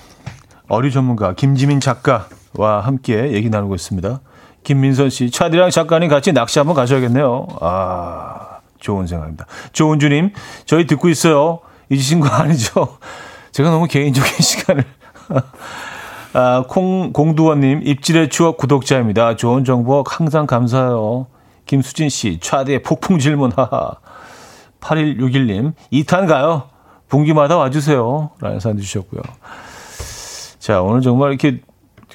어류 전문가 김지민 작가와 함께 얘기 나누고 있습니다. 김민선 씨, 차디랑 작가님 같이 낚시 한번 가셔야겠네요. 아, 좋은 생각입니다. 조은주님, 저희 듣고 있어요. 잊으신 거 아니죠? 제가 너무 개인적인 시간을. 아, 콩, 공두원님, 입질의 추억 구독자입니다. 좋은 정보 항상 감사해요. 김수진 씨, 차대 폭풍 질문, 하하. 8161님, 2탄 가요. 분기마다 와주세요. 라는 사연 주셨고요. 자, 오늘 정말 이렇게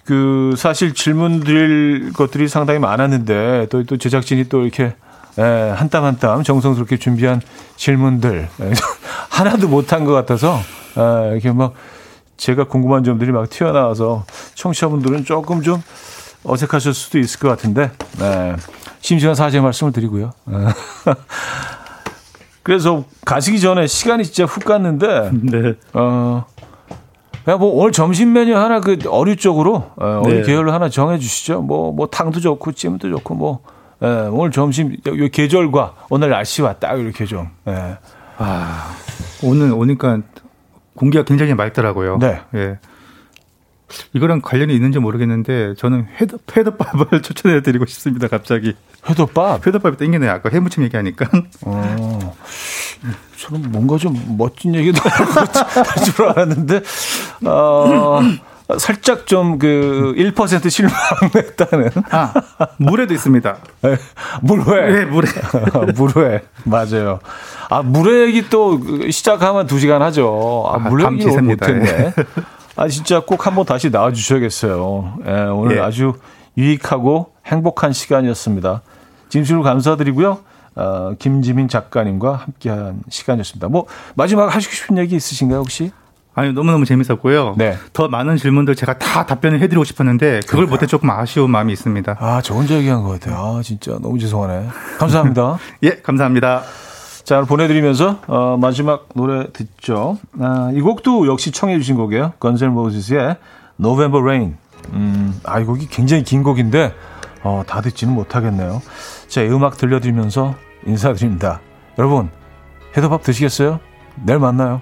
그 사실 질문 드릴 것들이 상당히 많았는데 또, 또 제작진이 또 이렇게 예, 한땀 한땀 정성스럽게 준비한 질문들 예, 하나도 못한 것 같아서 예, 이렇게 막 제가 궁금한 점들이 막 튀어나와서 청취자분들은 조금 좀 어색하실 수도 있을 것 같은데 네. 심심한 사죄 말씀을 드리고요. 그래서 가시기 전에 시간이 진짜 훅 갔는데 네. 어. 그냥 뭐 오늘 점심 메뉴 하나 그 어류 쪽으로 어, 어류 네. 계열로 하나 정해 주시죠. 뭐뭐 뭐 탕도 좋고 찜도 좋고 뭐 예, 오늘 점심 요 계절과 오늘 날씨와 딱 이렇게 좀. 예. 아, 오늘 오니까 공기가 굉장히 맑더라고요. 네. 예. 이거랑 관련이 있는지 모르겠는데 저는 회덮, 회덮밥을 추천해 드리고 싶습니다. 갑자기 회덮밥? 회덮밥이 땡기네요. 아까 해무침 얘기하니까. 어, 저는 뭔가 좀 멋진 얘기도 할줄 알았는데 어, 살짝 좀 그 1% 실망했다는. 아, 물에도 있습니다. 네, 물회. 네, 물회. 물회. 맞아요. 아, 물회 얘기 또 시작하면 2시간 하죠. 아, 물회 얘기 못했네. 아, 진짜 꼭 한번 다시 나와 주셔야겠어요. 예, 오늘 예. 아주 유익하고 행복한 시간이었습니다. 진심으로 감사드리고요. 어, 김지민 작가님과 함께한 시간이었습니다. 뭐 마지막 하시고 싶은 얘기 있으신가요 혹시? 아니 너무너무 재밌었고요. 네. 더 많은 질문들 제가 다 답변을 해드리고 싶었는데 그걸 못해 조금 아쉬운 마음이 있습니다. 아, 저 혼자 얘기한 것 같아요. 아, 진짜 너무 죄송하네. 감사합니다. 예, 감사합니다. 자, 보내드리면서 어, 마지막 노래 듣죠. 아, 이 곡도 역시 청해 주신 곡이에요. 건셀 모지스의 November Rain. 음, 아, 이 곡이 굉장히 긴 곡인데 어, 다 듣지는 못하겠네요. 자, 음악 들려드리면서 인사드립니다. 여러분, 해도밥 드시겠어요? 내일 만나요.